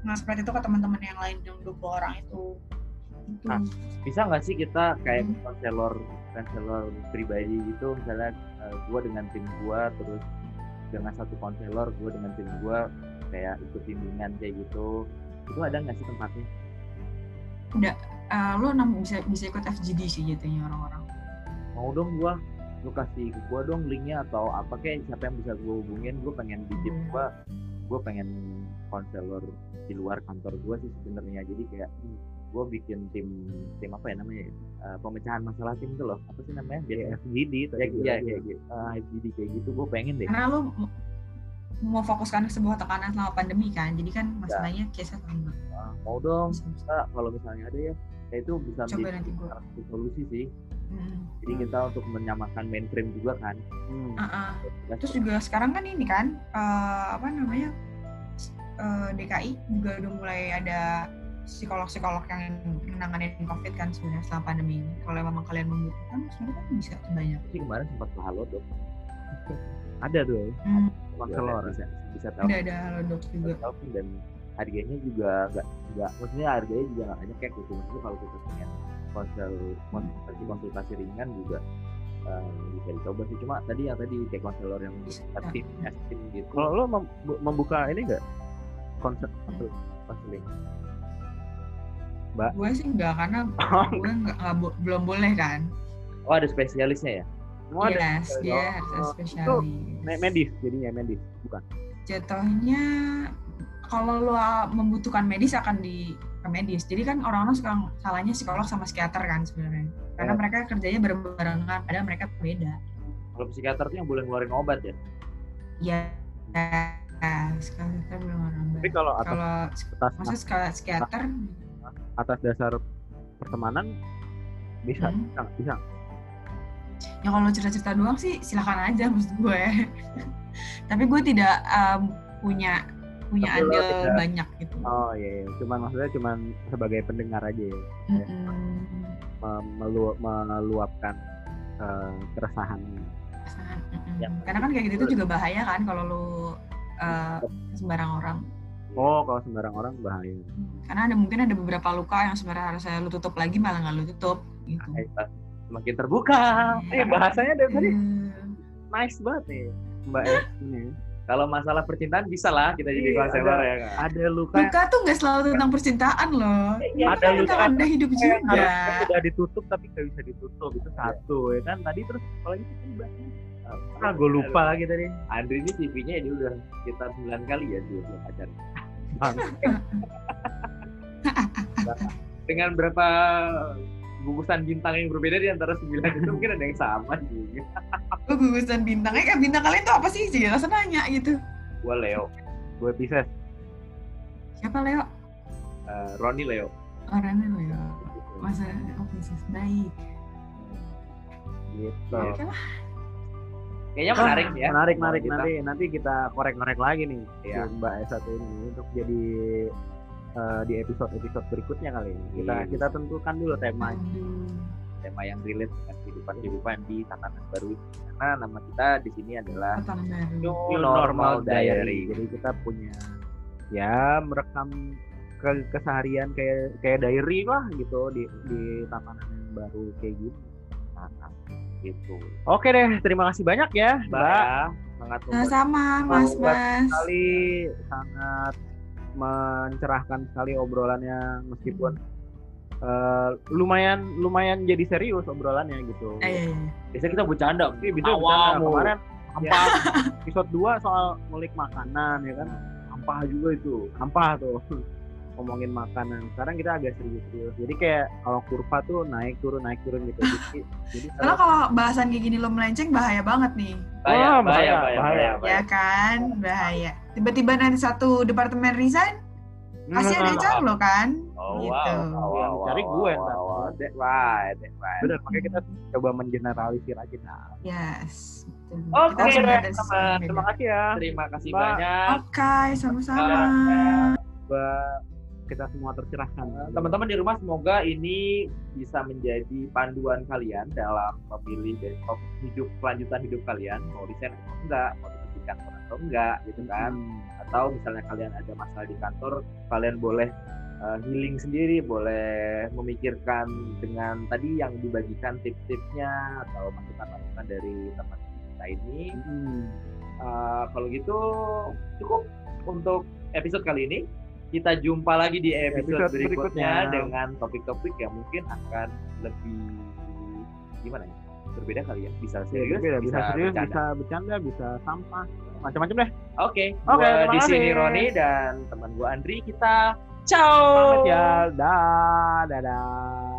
nge-spread itu ke teman-teman yang lain yang 20 orang itu Gitu. Ah. bisa nggak sih kita kayak Hmm. konselor konselor pribadi gitu misalnya gue dengan tim gue terus dengan satu konselor gue dengan tim gue kayak ikut bimbingan kayak gitu. Itu ada nggak sih tempatnya? Eh, lo nam- bisa bisa ikut FGD sih jatuhnya orang-orang. mau dong gue lu kasih ke gue dong linknya atau apa kayak siapa yang bisa gue hubungin. Gue pengen di tim Hmm. gue gue pengen konselor di luar kantor gue sih sebenarnya. Jadi kayak gue bikin tim tim apa ya namanya ya? Eh, pemecahan masalah tim itu loh apa sih namanya biar FGD ya, tadi ya, bilang kayak gitu. gitu uh, FGD kayak gitu gue pengen deh Karena lo mau fokuskan ke sebuah tekanan selama pandemi kan, jadi kan masalahnya case-nya tambah. Ah, mau dong Bisa, kalau misalnya ada ya ya itu bisa Coba nanti satu solusi sih Hmm. jadi kita untuk menyamakan mainframe juga kan Hmm. Ah. Ya, Terus juga sekarang kan ini kan eh, apa namanya eh, DKI juga udah mulai ada psikolog-psikolog yang menanganin COVID kan sebenarnya selama pandemi ini. Kalau memang kalian membutuhkan, sebenarnya kan bisa banyak. sih kemarin sempat ke halo dok Ada tuh ya. Hmm, Konselor. bisa bisa ada tahu ada halo dok juga. telepon dan harganya juga nggak nggak maksudnya harganya juga nggak banyak kayak gitu maksudnya kalau kita pengen konsel konsultasi konsultasi ringan juga eh, bisa dicoba sih cuma tadi yang tadi kayak konselor yang Bisa. tim tim gitu Kalau lo mem- membuka ini enggak konsep konseling? Gue sih enggak karena gue enggak, belum boleh kan. oh ada spesialisnya ya Semua ada yes, dia Oh, harus itu spesialis. me- medis jadinya medis, bukan. Jatuhnya kalau lo membutuhkan medis akan di ke medis. Jadi kan orang-orang suka salahnya psikolog sama psikiater kan sebenarnya. Karena Ya. mereka kerjanya berbarengan, padahal mereka beda. kalau psikiater tuh yang boleh ngeluarin obat ya Ya, psikiater belum orang Tapi kalau atas Kalau atas, psik- psikiater atas dasar pertemanan bisa, Hmm. bisa, bisa. ya kalau cerita-cerita doang sih silahkan aja maksud gue tapi gue tidak um, punya punya Tapi andil tidak- banyak gitu Oh iya, iya. cuman maksudnya cuman sebagai pendengar aja ya, mem- melu- meluapkan eh, keresahan. Perasaan, mm-mm. Yang karena kan kayak gitu tuh juga bahaya kan kalau lu uh, sembarang orang Oh, kalau sembarang orang bahaya. karena ada mungkin ada beberapa luka yang sebenarnya harusnya lu tutup lagi malah nggak lu tutup gitu. Semakin terbuka. Eh bahasanya dari tadi Hmm. nice banget nih, Mbak S ini. kalau masalah percintaan bisa lah kita jadi Iya, konselor ada- ya kan Ada luka luka tuh nggak selalu tentang percintaan loh. Iya, ada luka tentang ada hidup juga. harusnya udah ditutup tapi nggak bisa ditutup itu satu ya kan? Tadi terus apalagi itu bahasnya. ah gue lupa lagi tadi. Andri ini TV-nya dia udah sekitar 9 kali ya dia punya pacar. Dengan berapa gugusan bintang yang berbeda di antara 9 itu mungkin ada yang sama juga. Lu gugusan bintangnya kan bintang kalian tuh apa sih? Sih rasa nanya gitu. Gua Leo, gue Pisces. Siapa Leo? Eh, Roni Leo. orangnya Leo. Masa oke sih baik. Gitu. Oke lah. Kayaknya Wah, menarik ya. menarik menarik kita- nanti nanti kita korek-korek lagi nih Iya. si Mbak S satu ini untuk jadi eh, di episode episode berikutnya kali ini kita Iya. kita tentukan dulu tema tema yang relate dengan kehidupan-kehidupan di tatanan baru ini. Karena nama kita di sini adalah. New Normal Diary. Jadi kita punya ya merekam ke keseharian kayak kayak diary lah gitu di di tatanan yang baru kayak gitu. Nah, gitu. Oke deh, terima kasih banyak ya, Mbak, Mbak. ya, sangat Nah, sama Mas Mas. Sekali sangat mencerahkan sekali obrolannya meskipun eh, lumayan lumayan jadi serius obrolannya gitu. Eh, iya, iya. biasanya kita bercanda. Tapi bisa Awam, bercanda. kemarin sampah episode 2 soal ngulik makanan ya kan. sampah juga itu. Sampah tuh. Ngomongin makanan. Sekarang kita agak serius-serius. Jadi kayak kalau kurva tuh naik turun naik turun gitu. Jadi, jadi Karena kalau bahasan kayak gini lo melenceng bahaya banget nih. Bahaya, bahaya, bahaya, bahaya, bahaya. bahaya, Ya kan? Bahaya. Tiba-tiba nanti satu departemen resign, kasih ada HR lo kan? Oh, Gitu. wow, wow, wow, Yang cari wow, gue wow, ntar. wow, That right, that right. Bener, makanya kita coba mengeneralisir aja nah. Yes. Oke, teman. yang Terima beda. kasih ya. Terima kasih Mbak. banyak. Oke, sama-sama. Semoga kita semua tercerahkan. Teman-teman di rumah semoga ini bisa menjadi panduan kalian dalam memilih dari hidup kelanjutan hidup kalian mau resign atau enggak, mau di kantor atau enggak gitu kan. Hmm. Atau misalnya kalian ada masalah di kantor, kalian boleh uh, healing sendiri, boleh memikirkan dengan tadi yang dibagikan tips-tipsnya atau masukan-masukan dari teman kita ini. Hmm. Uh, kalau gitu cukup untuk episode kali ini. Kita jumpa lagi di episode, Episode berikutnya, berikutnya. dengan topik-topik yang mungkin akan lebih gimana ya? Berbeda kali ya. Bisa Ya, serius, beda, bisa, serius, bercanda. bisa bercanda, bisa sampah, macam-macam deh. Oke, Oke, gua terima di sini. Roni dan teman gua Andri kita ciao. Selamat ya, dah, dadah.